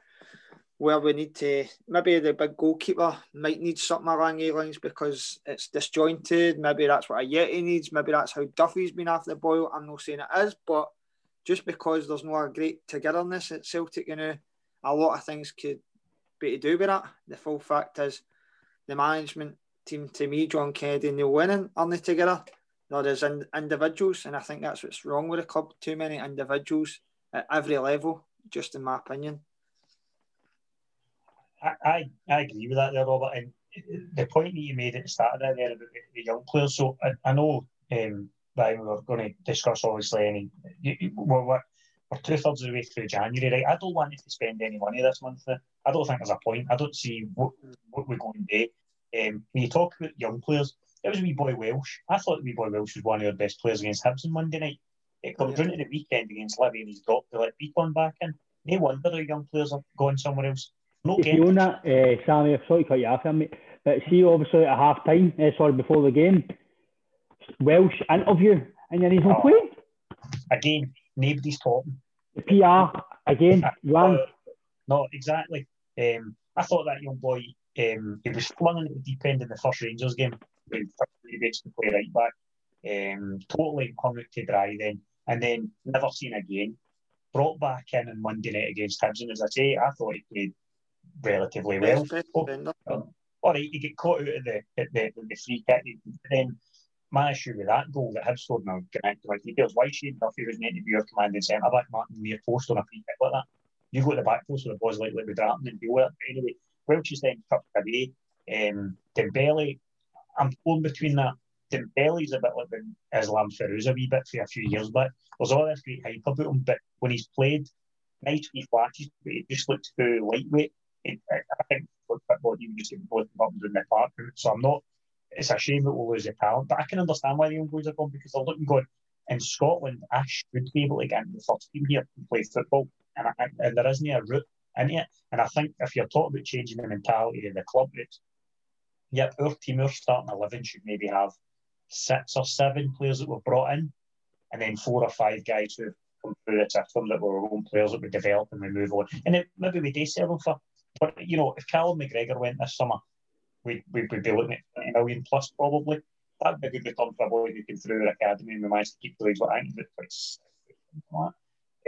where we need to maybe the big goalkeeper might need something around A lines because it's disjointed. Maybe that's what a Yeti needs. Maybe that's how Duffy's been after the ball. I'm not saying it is, but just because there's no great togetherness at Celtic, you know, a lot of things could be to do with that. The full fact is the management team to me, John Kennedy and Neil Lennon are not together. nor as in, individuals, and I think that's what's wrong with the club. Too many individuals at every level, just in my opinion. I, I, I agree with that there, Robert. And the point that you made at the start of there about the, young players. So I, I know um, that we're going to discuss obviously any. We're, we're, we're two thirds of the way through January, right? I don't want to spend any money this month. I don't think there's a point. I don't see what, what we're going to do. Um, when you talk about young players, it was wee boy Welsh. I thought wee boy Welsh was one of the best players against Hibs on Monday night. It comes yeah. into the weekend against Livy and he's dropped to let Beacon back in. No wonder the young players are going somewhere else. No if you own that, uh, Sammy, sorry to cut you off mate. But see, obviously at half time, uh, sorry, before the game, Welsh interview, and then he's on oh. play. Again, nobody's talking. The PR, again, Johan. Uh, no, exactly. Um, I thought that young boy, um, he was flung into the deep end in the first Rangers game. He to play right back. Um, totally hung out to dry then, and then never seen again. Brought back in on Monday night against Hibs, and as I say, I thought he played relatively well. Oh, um, all right, you get caught out of the at the, the free kick. Then my issue with that goal that Hibs scored now, get into my details. Why Shane Duffy was to be your commanding centre back, Martin near post on a free kick like that? You go to the back post with the ball's likely to be dropping and deal with it. Anyway, is then tucked away. Um, Dembele, I'm torn between that. Dembele's a bit like the Islam Feruz a wee bit for a few years back. There's all this great hype about him, but when he's played, nice wee flashes, but he just looks too lightweight. It, I think football, you just get both buttons in the park. So I'm not. It's a shame that we'll lose the talent, but I can understand why the young boys are gone because they're looking good. In Scotland, I should be able to get into the first team here and play football, and, I, and there isn't a route in it. And I think if you're talking about changing the mentality of the club, it's yep, our team, our starting eleven should maybe have six or seven players that were brought in, and then four or five guys who come through the system that were our own players that we develop and we move on. And it, maybe we do sell them for but you know, if Callum McGregor went this summer, we'd, we'd be looking at 20 million plus probably. That'd be a good return for a boy who came through the academy and we managed to keep the league. But I think it's like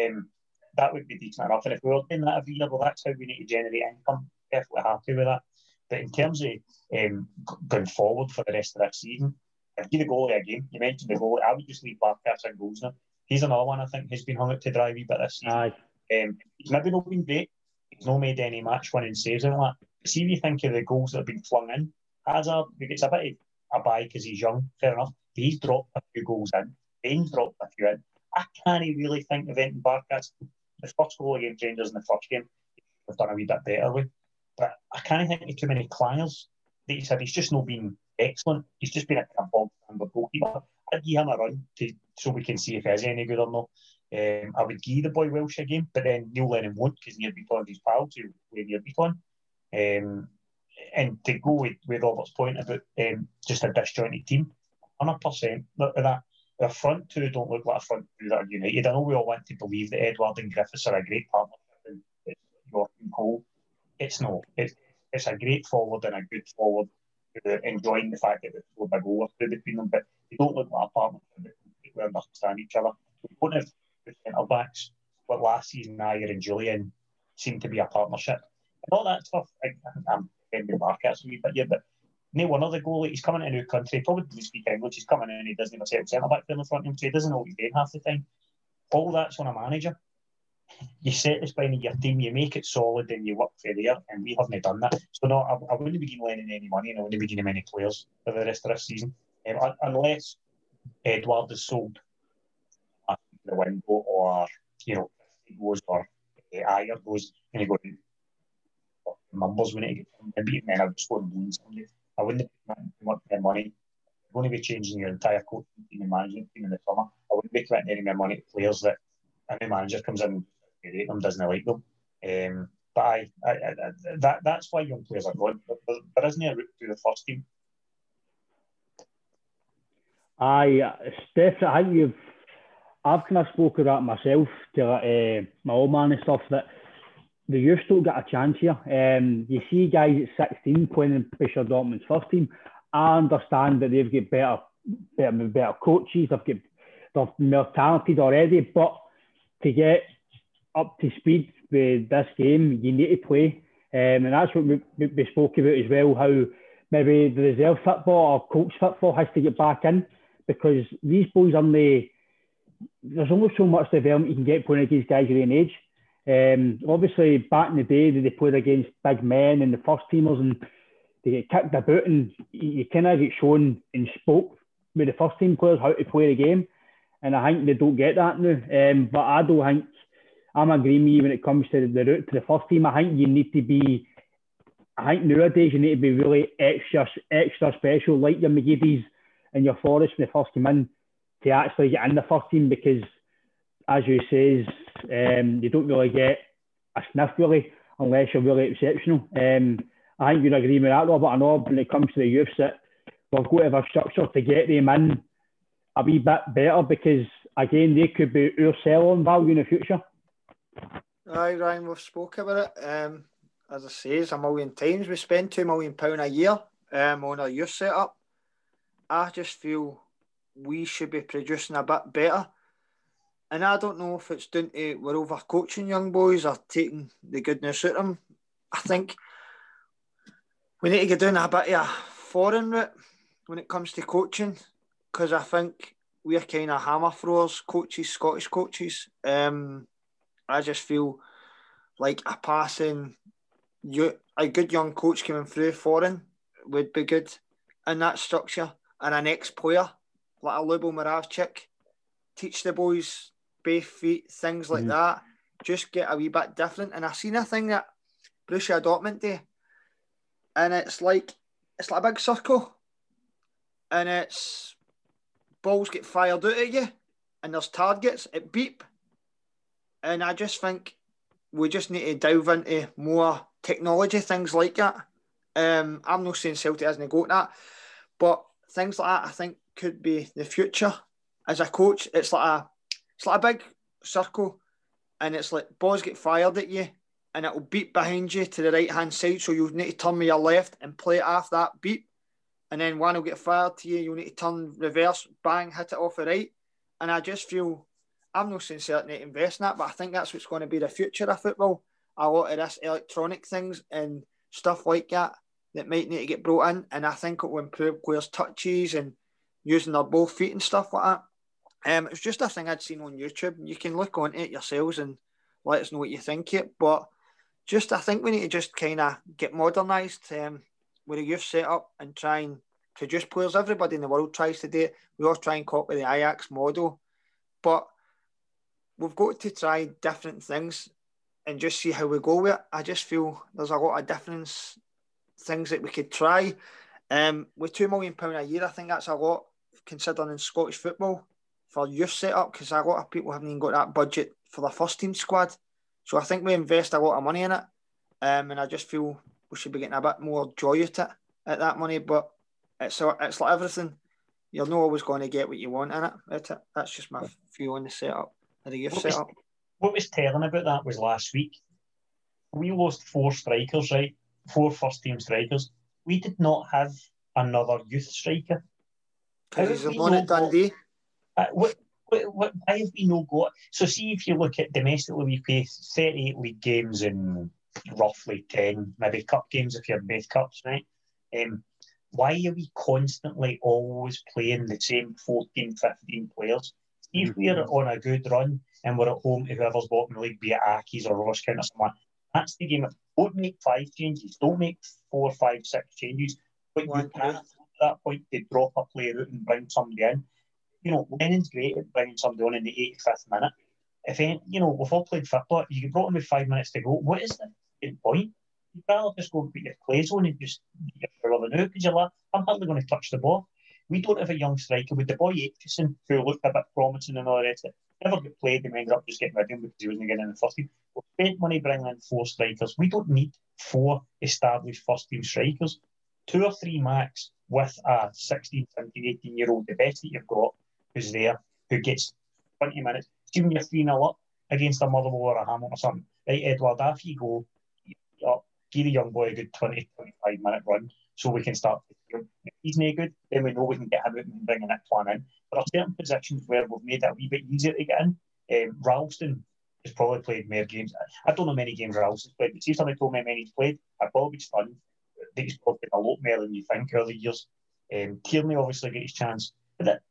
um, that would be decent enough. And if we were doing that every year, well, that's how we need to generate income. Definitely happy with that. But in terms of um, going forward for the rest of that season, if you the goalie again, you mentioned the goalie, I would just leave Barkas and goals now. He's another one I think who's been hung up to dry a wee bit this season. Um, he's maybe not been great, He's not made any match winning saves and that. See if you think of the goals that have been flung in. Hazard, it's a bit of a buy because he's young, fair enough. But he's dropped a few goals in. Bain's dropped a few in. I can't really think of anything Barkas. The first goal against Rangers in the first game, have done a wee bit better with. But I can't think of too many clangers that said he's just not been excellent. He's just been a kind of bog goalkeeper. I'd give him a run to, so we can see if he's any good or not. Um, I would give the boy Welsh a game, but then Neil Lennon won't because Nir Bitton's his pal to play Nir Bitton. Um, and to go with, with Robert's point about um, just a disjointed team, 100% Look at that. The front two don't look like a front two that are united. I know we all want to believe that Edouard and Griffiths are a great partnership and York and Cole. It's not. It's, it's a great forward and a good forward enjoying the fact that there's a big over between them, but they don't look like a partnership that completely understand each other. We don't have centre backs. But last season, Ajer and Jullien seemed to be a partnership. All that stuff, I, I'm defending Barkas a wee bit, yeah, but no one of the goalie, he's coming to a country, probably doesn't speak English, he's coming in he doesn't even set centre back in the front of so he doesn't know what he's doing half the time. All that's on a manager. You set the spine of your team, you make it solid, and you work for there, and we haven't done that. So, no, I, I wouldn't begin lending any money, and I wouldn't begin any players for the rest of this season, um, unless Edouard is sold the window or, you know, goes or uh, Ajer goes and he goes, need to get maybe and win somebody. I wouldn't want their money. I'm going to be changing your entire coaching team and management team in the summer. I wouldn't be committing any more money to players that a new manager comes in and them, doesn't like them. Um, but I, I, I, that that's why young players are going. There, there isn't a route to the first team. I, Steph, I you've I've kind of spoken that myself to uh, my old man and stuff that the youth don't get a chance here. Um, you see guys at 16 playing in Fisher Dortmund's first team. I understand that they've got better, better, better coaches. They've got they're more talented already, but to get up to speed with this game, you need to play, um, and that's what we, we spoke about as well. How maybe the reserve football or coach football has to get back in because these boys the there's only so much development you can get playing against guys your own age. Um, obviously, back in the day, they played against big men and the first teamers, and they get kicked about, and you kind of get shown and spoke with the first team players how to play the game. And I think they don't get that now. Um, but I don't think I'm agreeing with you when it comes to the route to the first team. I think you need to be. I think nowadays you need to be really extra, extra special, like your McGeady's and your Forrest when they first come in, to actually get in the first team because, as you says, um, you don't really get a sniff really unless you're really exceptional. Um, I think you'd agree with that, Robert. I know when it comes to the youths that we've got to have a structure to get them in a wee bit better because again they could be our sell-on value in the future. Aye, Ryan, we've spoke about it. Um, as I say, it's a million times we spend two million pound a year um, on a youth setup. I just feel we should be producing a bit better. And I don't know if it's down to we're over coaching young boys or taking the goodness out of them. I think we need to get down a bit of a foreign route when it comes to coaching because I think we're kind of hammer throwers, coaches, Scottish coaches. Um, I just feel like a passing, you, a good young coach coming through foreign would be good in that structure, and an ex-player like a Lubo Moravcik, teach the boys both feet, things like mm. that. Just get a wee bit different. And I seen a thing that Borussia Dortmund do, and it's like it's like a big circle, and it's balls get fired out at you, and there's targets It beep, and I just think we just need to delve into more technology, things like that. Um, I'm not saying Celtic hasn't got that, but things like that I think could be the future. As a coach, it's like a it's like a big circle, and it's like balls get fired at you, and it'll beat behind you to the right hand side. So you need to turn with your left and play it off that beat, and then one will get fired to you. You'll need to turn reverse, bang, hit it off the right. And I just feel I'm not saying certain to invest in that, but I think that's what's going to be the future of football. A lot of this electronic things and stuff like that that might need to get brought in, and I think it will improve players' touches and using their both feet and stuff like that. Um, it's just a thing I'd seen on YouTube. You can look on it yourselves and let us know what you think it. But just I think we need to just kind of get modernised um, with a youth setup and try and produce players. Everybody in the world tries to do it. We all try and copy the Ajax model, but we've got to try different things and just see how we go with it. I just feel there's a lot of different things that we could try. Um, with two million pound a year, I think that's a lot considering in Scottish football for youth setup because a lot of people haven't even got that budget for the first team squad. So I think we invest a lot of money in it, um, and I just feel we should be getting a bit more joy at it at that money. But it's it's like everything, you're not always going to get what you want in it. it that's just my view on the setup, the youth what setup. Was, what was telling about that was last week. We lost four strikers, right? Four first team strikers. We did not have another youth striker. Because he's alone at Dundee. What, what, what, why have we no got? So, see if you look at domestically, we play 38 league games and roughly 10, maybe cup games if you're both cups, right? Um, why are we constantly always playing the same 14, 15 players? If mm-hmm. we're on a good run and we're at home to whoever's bottom the league, be it Accies or Ross County or someone, that's the game. Of, don't make five changes. Don't make four, five, six changes. But you can at that point to drop a player out and bring somebody in you know, Lennon's great at bringing somebody on in the 85th minute. If any, you know, we've all played football, you brought him with five minutes to go. What is the point? You'd rather just go and put your plays on and just get your rubber now because you're like, I'm hardly going to touch the ball. We don't have a young striker with the boy Aitchison, who looked a bit promising and all the rest of it. Never got played and we ended up just getting rid of him because he wasn't getting in the first team. We spent money bringing in four strikers. We don't need four established first team strikers. Two or three max with a 16, 17, 18 year old, the best that you've got, who's there, who gets 20 minutes. Even you're 3 0 up against a Motherwell or a Hamilton or something. Right, Edouard, after you go, up, give the young boy a good 20, 25 minute run so we can start. If he's no good, then we know we can get him out and bring a next plan in. But there are certain positions where we've made it a wee bit easier to get in. Um, Ralston has probably played more games. I don't know many games Ralston's played, but see somebody told me how many he's played, I'd probably be stunned. Think he's probably a lot more than you think early years. Um, Tierney obviously get his chance. But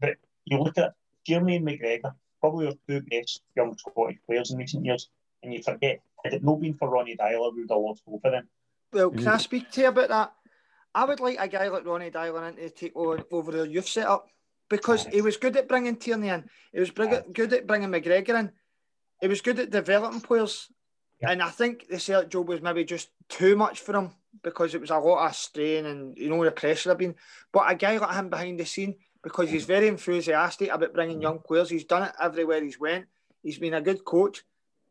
But you look at Jeremy and McGregor, probably our two best young Scottish players in recent years, and you forget, had it not been for Ronny Deila, we would have lost hope of them. Well, mm. can I speak to you about that? I would like a guy like Ronny Deila in to take over, over the youth setup because he was good at bringing Tierney in. He was good at bringing McGregor in. He was good at developing players. Yeah. And I think the Celtic job was maybe just too much for him because it was a lot of strain and you know the pressure had been. But a guy like him behind the scene, because he's very enthusiastic about bringing young players, he's done it everywhere he's went. He's been a good coach.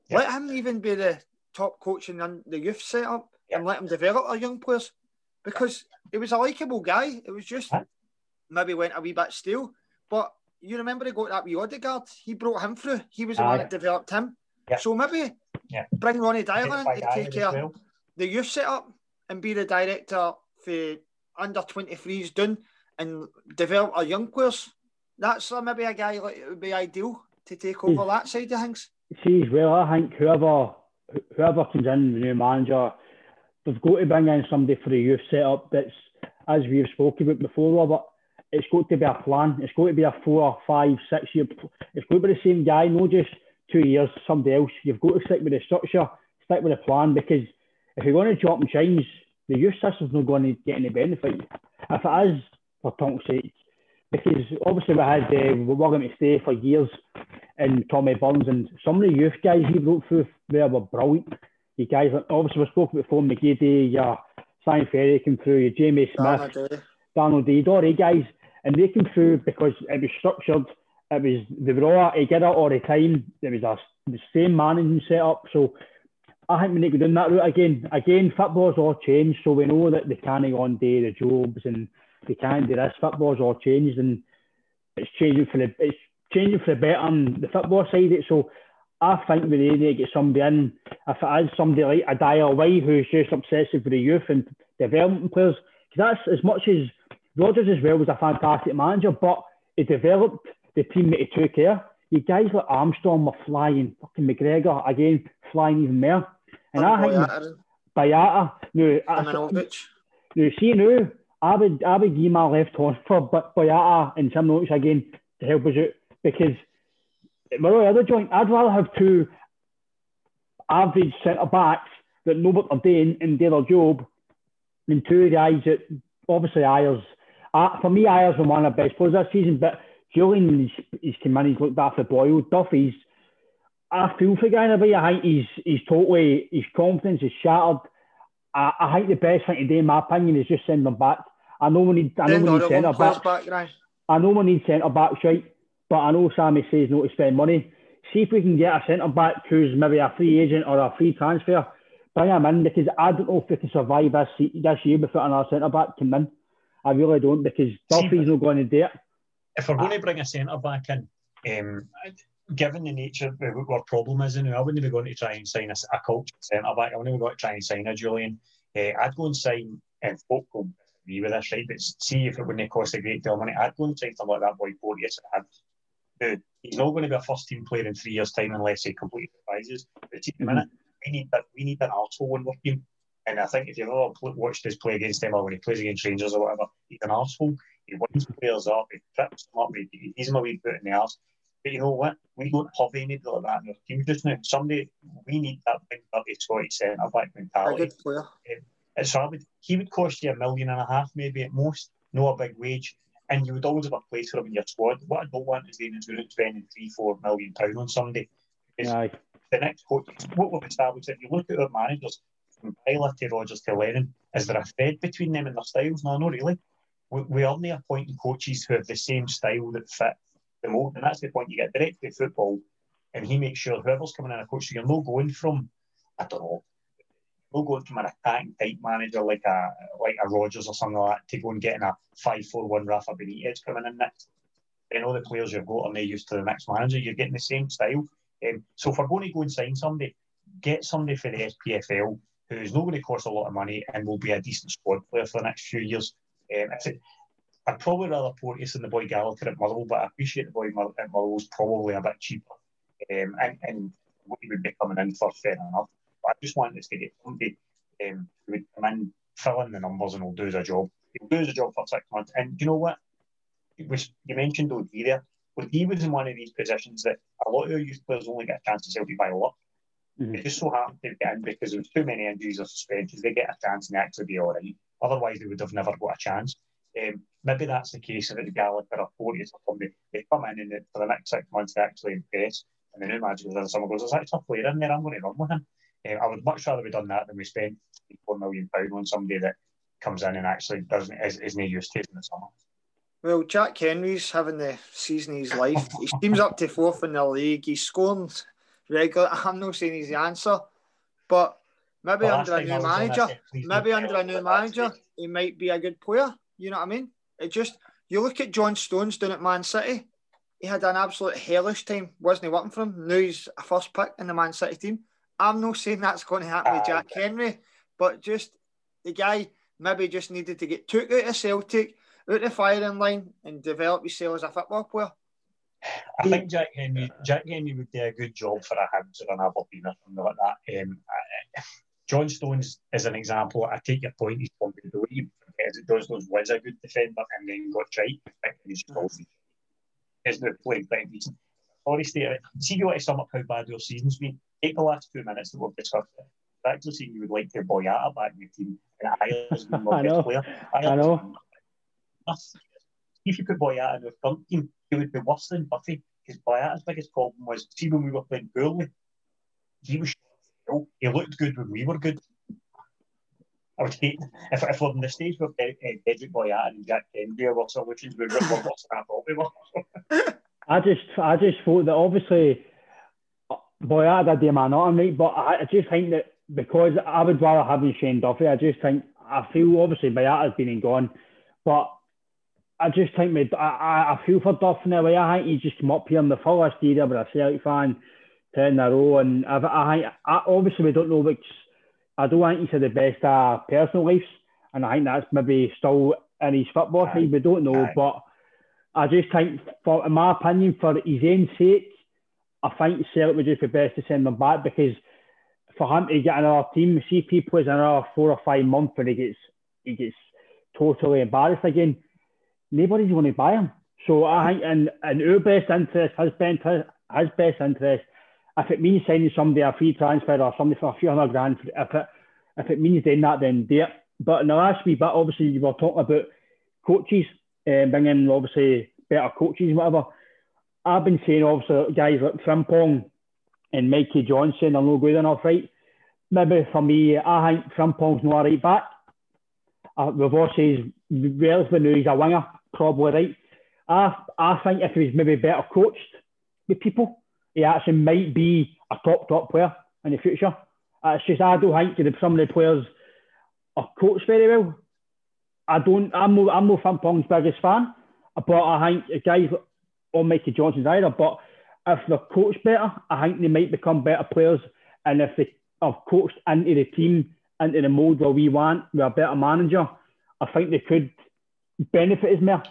Yeah. Let him even be the top coach in the youth setup yeah. and let him develop our young players because he was a likable guy. It was just maybe went a wee bit stale. But you remember he got that wee Odegaard? He brought him through. He was the one that developed him. Yeah. So maybe bring Ronny Deila in to take care well. the youth setup and be the director for under 23s done and develop our young players. That's uh, maybe a guy like it would be ideal to take over that side of things. See, as well, I think whoever whoever comes in, the new manager, they've got to bring in somebody for the youth setup that's, as we've spoken about before, Robert, it's got to be a plan. It's got to be a four, five, six year. It's got to be the same guy, not just two years, somebody else. You've got to stick with the structure, stick with the plan, because if you're going to chop and change, the youth system's not going to get any benefit. If it is, for tonk's sake, because obviously we had uh, we were going to stay for years and Tommy Burns and some of the youth guys he wrote through there were brilliant. You guys, obviously we spoke about Fon McGeady, your Simon Ferry came through, your Jamie Smith, Donald D, all guys, and they came through because it was structured. It was they were all together all the time. There was a, the same managing setup. So I think we need to go down that route again. Again, football's all changed, so we know that the can't on day the jobs and they can't do this. Football's all changed and it's changing for the it's changing for the better on the football side. It so I think we need to get somebody in. If it is somebody like a Dyer White who's just obsessive with the youth and development players, because that's as much as Rodgers as well was a fantastic manager, but he developed the team that he took care. You guys like Armstrong were flying, fucking McGregor again flying even more. And oh, I think Boyata, no, no, see now, I would I would give my left horn for but Boyata and Tim Roach again to help us out because my other joint, I'd rather have two average centre backs that know what they're doing and do their job than two guys that obviously Ayers. Uh, for me, Ayers was one of the best players this season, but Jullien, he's, he's come in, he's looked after Boyle. Duffy's, I feel for guy in a way. He's, he's totally, his confidence is shattered. I, I think the best thing to do, in my opinion, is just send them back. I know we need, I know we need centre backs. Back, I know we need centre backs, right? But I know Sammy says no to spend money. See if we can get a centre back who's maybe a free agent or a free transfer. Bring him in because I don't know if we can survive this this year without another centre back come in. I really don't because Duffy's not going to do it. If we're going to bring a centre back in, um, given the nature of what our problem is, and I wouldn't be going to try and sign a, a culture centre back. I wouldn't be going to try and sign a Jullien. Uh, I'd go and sign, and folk will agree with this, right? But see if it wouldn't cost a great deal of money. I'd go and sign something like that boy Porteous. I'd he's not going to be a first team player in three years' time unless he completely surprises. But at the mm-hmm. minute, we need that. We need an arsehole in team. And I think if you've ever watched us play against them or when he plays against Rangers or whatever, he's an arsehole. He winds players up, he trips them up, he, he gives them a wee boot in the arse. But you know what? We don't have anybody like that in our team just now. Somebody, we need that big, dirty Scottish centre back mentality. A good player. Um, it's hard. He would cost you a million and a half, maybe at most. No a big wage and you would always have a place for him in your squad. What I don't want is then going to spending three, four million pound on somebody. Aye. The next coach, what we've established, if you look at our managers from Deila to Rodgers to Lennon, is there a thread between them and their styles? No, not really. We, we only appointing coaches who have the same style that fit and that's the point. You get directly football, and he makes sure whoever's coming in a coach, so you're not going from, I don't know, we'll go from an attacking type manager like a like a Rodgers or something like that to go and getting a five four one Rafa Benitez coming in next. Then all the players you've got are now used to the next manager. You're getting the same style. Um, so if we're going to go and sign somebody, get somebody for the SPFL who's not going to cost a lot of money and will be a decent squad player for the next few years. Um, it, I'd probably rather Porteous than the boy Gallagher at Motherwell, but I appreciate the boy at Motherwell's probably a bit cheaper. Um, and, and what he would be coming in for, fair enough. I just want us to get somebody um, who would come in, fill in the numbers, and will do the job. He'll do the job for six months. And you know what? which you mentioned O'D there. O'D was in one of these positions that a lot of our youth players only get a chance to Celtic by luck. Mm-hmm. It just so happened to get in because there was too many injuries or suspensions. They get a chance and they actually be all right. Otherwise, they would have never got a chance. Um, maybe that's the case if it's Gallagher or Porteous or somebody. They come in and for the next six months they actually impress. And the new manager goes in summer goes, There's actually a player in there, I'm going to run with him. Um, I would much rather have done that than we spend four million pound on somebody that comes in and actually doesn't is, isn't used to it in the summer. Well, Jack Hendry's having the season of his life. He seems up to fourth in the league. He's scoring regular. I'm not saying he's the answer, but maybe well, under a new manager, maybe under a new manager, he might be a good player. You know what I mean? It just you look at John Stones down at Man City. He had an absolute hellish time, wasn't he? Working for him. Now he's a first pick in the Man City team. I'm not saying that's going to happen uh, with Jack Hendry, but just the guy maybe just needed to get took out of Celtic, out the firing line, and develop himself as a football player. I think Jack Henry, Jack Hendry would do a good job for a Hibs or an Aberdeen or something like that. Um, I, John Stones is an example. I take your point. He's probably the way he does those was a good defender and then got tried. He's is now playing quite decent. Steve. See if you want to sum up how bad your season's been. Take the last two minutes that we've discussed it. Actually seen you would like to Boyata back in your team. And Ireland's been more I player. I know. If you put Boyata in the front team, he would be worse than Duffy. Because Boyata's biggest problem was, see, when we were playing poorly, he was he looked good when we were good. I would hate if, if on the stage with uh, Dedryck Boyata and Jack Hendry or solutions, we're worse than I thought we. I just, I just thought that obviously Boyata did the man on right, but I, I just think that because I would rather have Shane Duffy, I just think I feel obviously Boyata's been and gone, but I just think me, I, I feel for Duff in a way. I think he's just come up here in the fullest area with a Celtic fan, ten in a row, and I, I, I obviously we don't know which. I don't think he's had the best uh, personal lives, and I think that's maybe still in his football side. We don't know, but I just think, for in my opinion, for his own sake, I think Celtic would just be best to send him back because for him to get another team, see if he plays another four or five months and he gets he gets totally embarrassed again, nobody's going to buy him. So I think in, in our best interest, his best, his best interest, if it means sending somebody a free transfer or somebody for a few hundred grand, if it if it means doing that, then do it. But in the last wee bit, obviously, you were talking about coaches, uh, bringing obviously better coaches, whatever. I've been saying obviously guys like Frimpong and Mikey Johnston are no good enough, right? Maybe for me, I think Frimpong's not a right back. Uh, said relatively new, he's a winger, probably right. I, I think if he was maybe better coached with people, he actually might be a top, top player in the future. Uh, it's just I don't think some of the players are coached very well. I don't. I'm no. I'm no Frimpong's biggest fan, but I think guys or Mikey Johnston's either. But if they're coached better, I think they might become better players. And if they are coached into the team, into the mode where we want, with a better manager, I think they could benefit us more.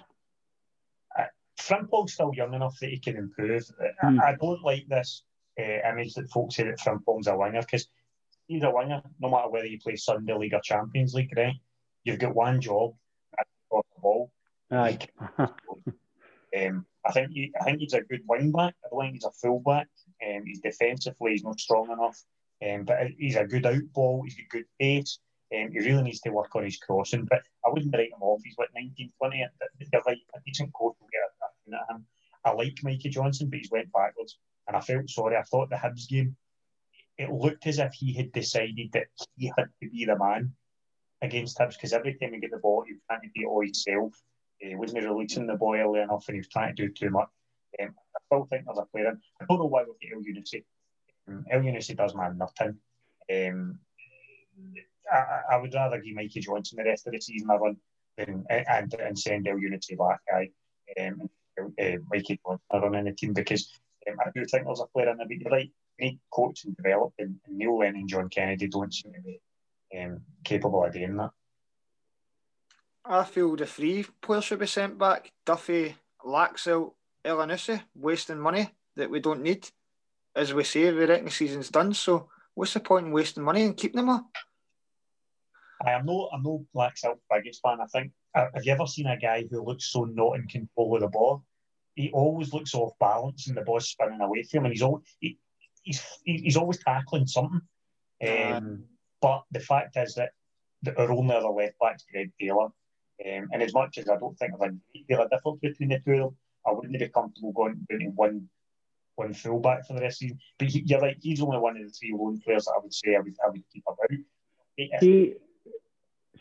Frimpong's still young enough that he can improve. Mm. I, I, don't like this uh, image that folks say that Frimpong's a winger because he's a winger no matter whether you play Sunday League or Champions League, right? You've got one job, that's the ball. Aye. um, I think he, I think he's a good wing back. I don't think he's a full back. Um, he's defensively he's not strong enough. Um, but he's a good out ball. He's got good pace. Um, he really needs to work on his crossing. But I wouldn't write him off. He's what 19, 20. They're like a decent coach will get a, a at him. I like Mikey Johnston, but he's went backwards. And I felt sorry. I thought the Hibs game, it looked as if he had decided that he had to be the man against Hibs because every time he get the ball, he was trying to be all himself. He wasn't releasing the ball early enough and he was trying to do too much. Um, I still think there's a player in. I don't know why we get Elyounoussi. Um, Elyounoussi does man nothing. Um, I, I, would rather give Mikey Johnston the rest of the season I run than, and, and send Elyounoussi back. I, um, uh, Mikey Johnston running the team because um, I do think there's a player in the beat. right. We need coach and develop, and, and Neil Lennon and John Kennedy don't seem to be um, capable of doing that. I feel the three players should be sent back. Duffy, Laxalt, Elyounoussi, wasting money that we don't need. As we say, we reckon the season's done. So what's the point in wasting money and keeping them up? I am no I'm no Laxalt biggest fan. I think have you ever seen a guy who looks so not in control of the ball? He always looks off balance and the ball's spinning away from him, and he's always he, he's he's always tackling something. Um, but the fact is that the, our only other left back is Greg Taylor, um, and as much as I don't think there's a deal of difference between the two of them, I wouldn't be comfortable going down to one one fullback for the rest of the season. But he, you're right, he's only one of the three lone players that I would say I would, I would keep about. See,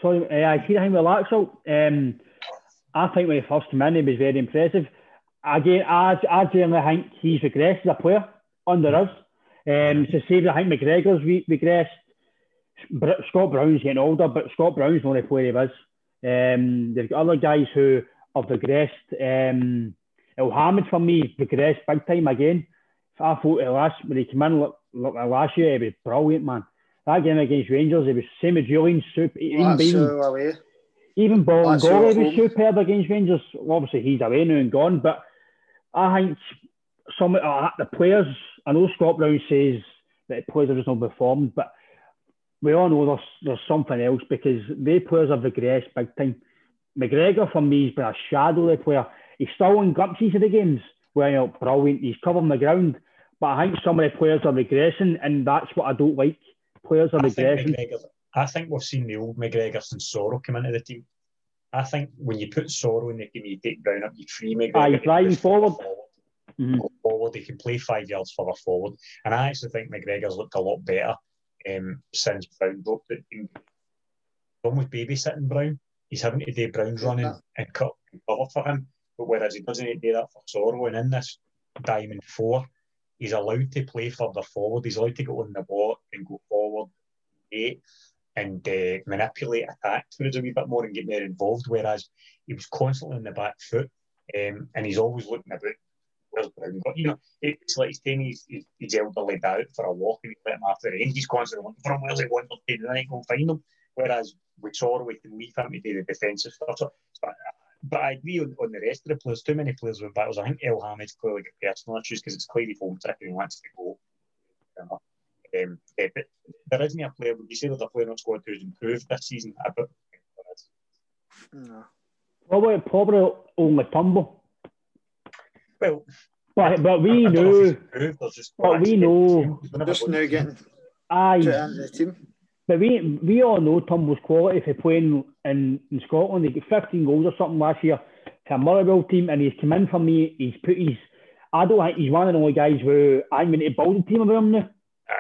sorry, uh, I see him with Laxalt. Um, I think when he first came in, he was very impressive. Again, I, I generally think he's regressed as a player under us. Um, so say I think McGregor's re- regressed. Scott Brown's getting older, but Scott Brown's not the player he was. Um, they've got other guys who have regressed. Um, Elhamed for me regressed big time again. I thought last when he came in look, look, last year, he was brilliant, man. That game against Rangers, it was same as Jullien, super. Even being, even Bolingoli was superb against Rangers. Obviously, he's away now and gone, but I think some uh, the players. I know Scott Brown says that the players have just not performed, but we all know there's, there's something else because the players have regressed big time. McGregor for me has been a shadowy player. He's still in glimpses of the games where you know, brilliant. He's covering the ground, but I think some of the players are regressing, and that's what I don't like. Players are I regressing. Think I think we've seen the old McGregor since Soro come into the team. I think when you put Soro in the game, you take Brown up, you free McGregor. Ah, he's driving forward. forward. Mm-hmm. forward. He can play five yards further forward, and I actually think McGregor's looked a lot better um, since Brown broke the team. Almost babysitting Brown. He's having to do Brown's running and cut and cover for him. But whereas he doesn't do that for Soro, and in this diamond four, he's allowed to play further forward. He's allowed to go on the ball and go forward, and uh, manipulate attack towards a wee bit more and get more involved. Whereas he was constantly on the back foot, um, and he's always looking about where's Brown But You know, it's like he's taking his, his, his elderly out for a walk and he's let him after the end. He's constantly looking for him, where's he want to and then he go find him. Whereas with Soro, we can leave him to do the defensive stuff. So, but, but I agree on, on the rest of the players. Too many players with battles. I think Elhamed's clearly got personal issues because it's clearly homesick and he wants to go. Um, yeah, but there isn't a player. Would you say there's a player in the squad who's improved this season? I don't think there is. No. Probably, probably only Turnbull. Well, but but we know, but we know, just now getting aye, the team. But we we all know Turnbull's quality for playing in, in Scotland. He got 15 goals or something last year to a Motherwell team, and he's come in for me. He's put his. I don't think he's one of the only guys who I'm going to build a team around him now.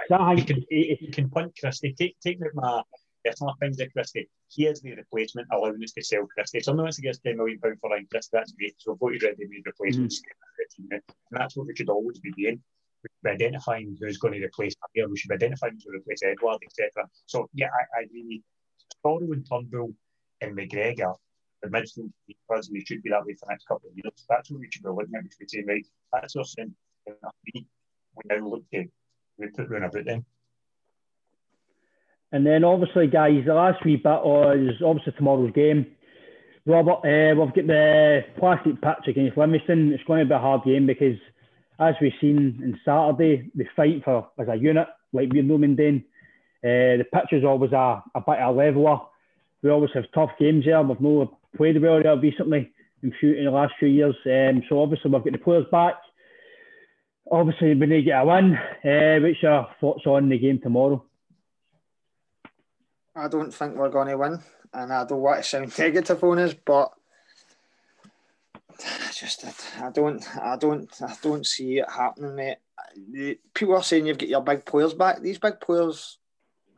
So he, can, he, he can punt Christie. Take take my personal opinions of Christie. He is the replacement, allowing us to sell Christie. If someone wants to get us £10 million for Ryan Christie, that's great. So we've got ready made replacements. Mm. And that's what we should always be doing be identifying who's going to replace here. We should be identifying who's going to replace Edouard, etc. So yeah, I, I agree. Soro and Turnbull and McGregor, the midfield because we should be that way for the next couple of years. That's what we should be looking at. We should be saying, right, that's our sin. We now look to we put round about them. And then obviously, guys, the last wee bit is obviously tomorrow's game. Robert, uh, we've got the plastic pitch against Livingston. It's going to be a hard game because as we've seen on Saturday, they fight for as a unit, like we're no Uh, the pitch is always a, a bit of a leveler. We always have tough games there. We've not played well there recently in, few, in the last few years. Um, so obviously we've got the players back. Obviously we need to get a win. Uh, what's your thoughts on the game tomorrow? I don't think we're going to win, and I don't want to sound negative on us, but just I don't I don't I don't see it happening, mate. The, people are saying you've got your big players back. These big players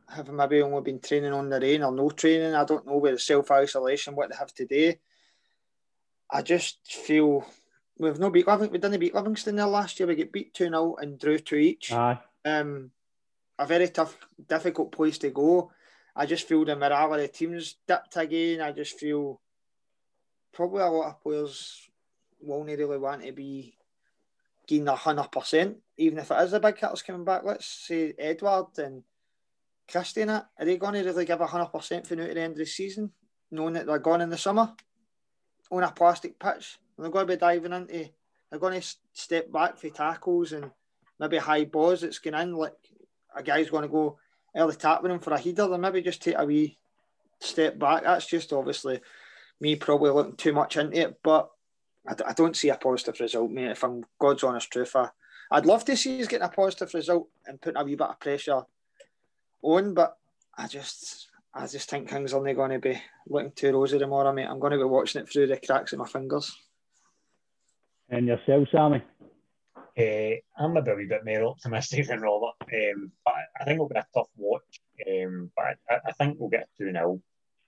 have maybe only been training on their own or no training. I don't know with the self isolation what they have today. I just feel we've no beat Livingston. We didn't beat Livingston there last year. We get beat two 0 and drew two each. Aye. Um, a very tough, difficult place to go. I just feel the morale of the team's dipped again. I just feel probably a lot of players won't really want to be getting a hundred percent, even if it is the big hitters coming back. Let's say Edouard and Christie in it. Are they going to really give a hundred percent for now to the end of the season, knowing that they're gone in the summer on a plastic pitch? And they're going to be diving into. They're going to step back for tackles and maybe high balls that's going in. Like a guy's going to go early tapping him for a header, then maybe just take a wee step back. That's just obviously me probably looking too much into it, but I, I don't see a positive result, mate. If I'm God's honest truth, I, I'd love to see us getting a positive result and putting a wee bit of pressure on, but I just I just think things are not going to be looking too rosy tomorrow, mate. I'm going to be watching it through the cracks of my fingers. And yourself, Sammy? Uh, I'm a wee bit more optimistic than Robert, um, but I think it'll be a tough watch. Um, but I, I, think we'll get 2 0.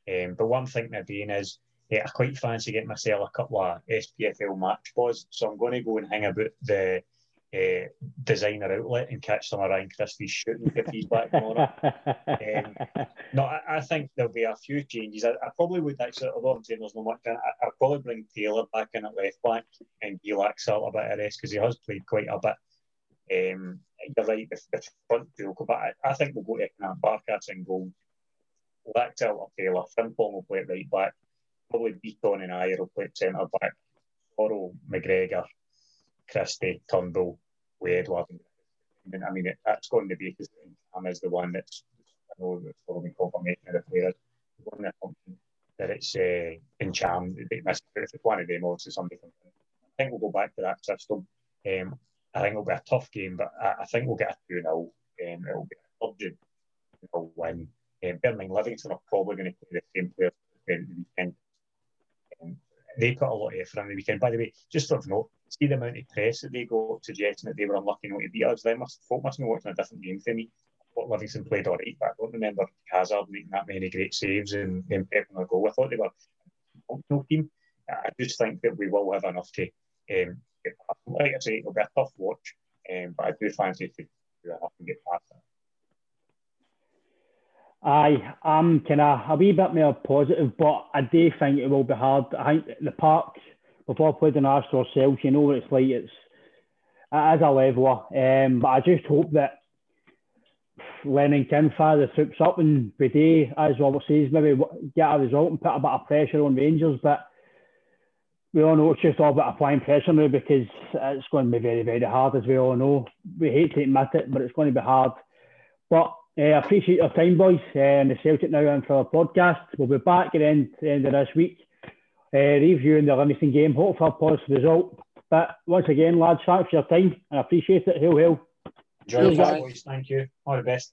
Um, but one thing I'm doing is yeah, I quite fancy getting myself a couple of SPFL match balls. So I'm going to go and hang about the uh, designer outlet and catch some of Ryan Christie's shooting if he's back tomorrow. um, no, I, I, think there'll be a few changes. I, I, probably would actually, although I'm saying there's no much in it, I, would probably bring Taylor back in at left back and Gilak a little bit of rest because he has played quite a bit. Um, you're right, the, the front two but I, I, think we'll go to of Barkas and goal. Laxalt or Taylor, Frimpong will play right back. Probably Bitton and Ajer will play centre back. Oro, McGregor, Christie, Turnbull, Wade, I mean, it, that's going to be because Cam is the one that's, I know that's following confirmation of the players. One that it's uh, in Cham, if it's one of them, obviously somebody from. I think we'll go back to that system. Um, I think it'll be a tough game, but I, I think we'll get a 2 0. Um, it'll be a urgent win. Um, mind, Livingston are probably going to play the same players the weekend. They put a lot of effort on the weekend. By the way, just sort of note, see the amount of press that they got suggesting that they were unlucky not to beat us. They must folk must be watching a different game for me. What Livingston played all right, but I don't remember Hazard making that many great saves and them pepping a goal. I thought they were a functional team. I just think that we will have enough to um. Like I say, it'll be a tough watch, um, but I do fancy to, to get past that. Aye, I'm kind of a wee bit more positive, but I do think it will be hard. I think the park before I played in Arsenal ourselves, you know what it's like. It's it is a leveler, um, but I just hope that Lennon can fire the troops up and Bede, as Robert says, maybe get a result and put a bit of pressure on Rangers. But we all know it's just all about applying pressure now because it's going to be very, very hard, as we all know. We hate to admit it, but it's going to be hard. But uh, I appreciate your time, boys. Uh, the Celtic now on for our podcast. We'll be back at the end, the end of this week, uh, reviewing the Livingston game. Hope for a positive result. But once again, lads, thanks for your time. I appreciate it. Hail, hail. Enjoy boys. Thank you. All the best.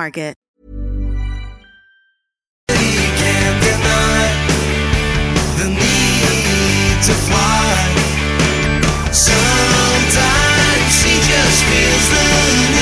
Market. Sometimes he just feels the need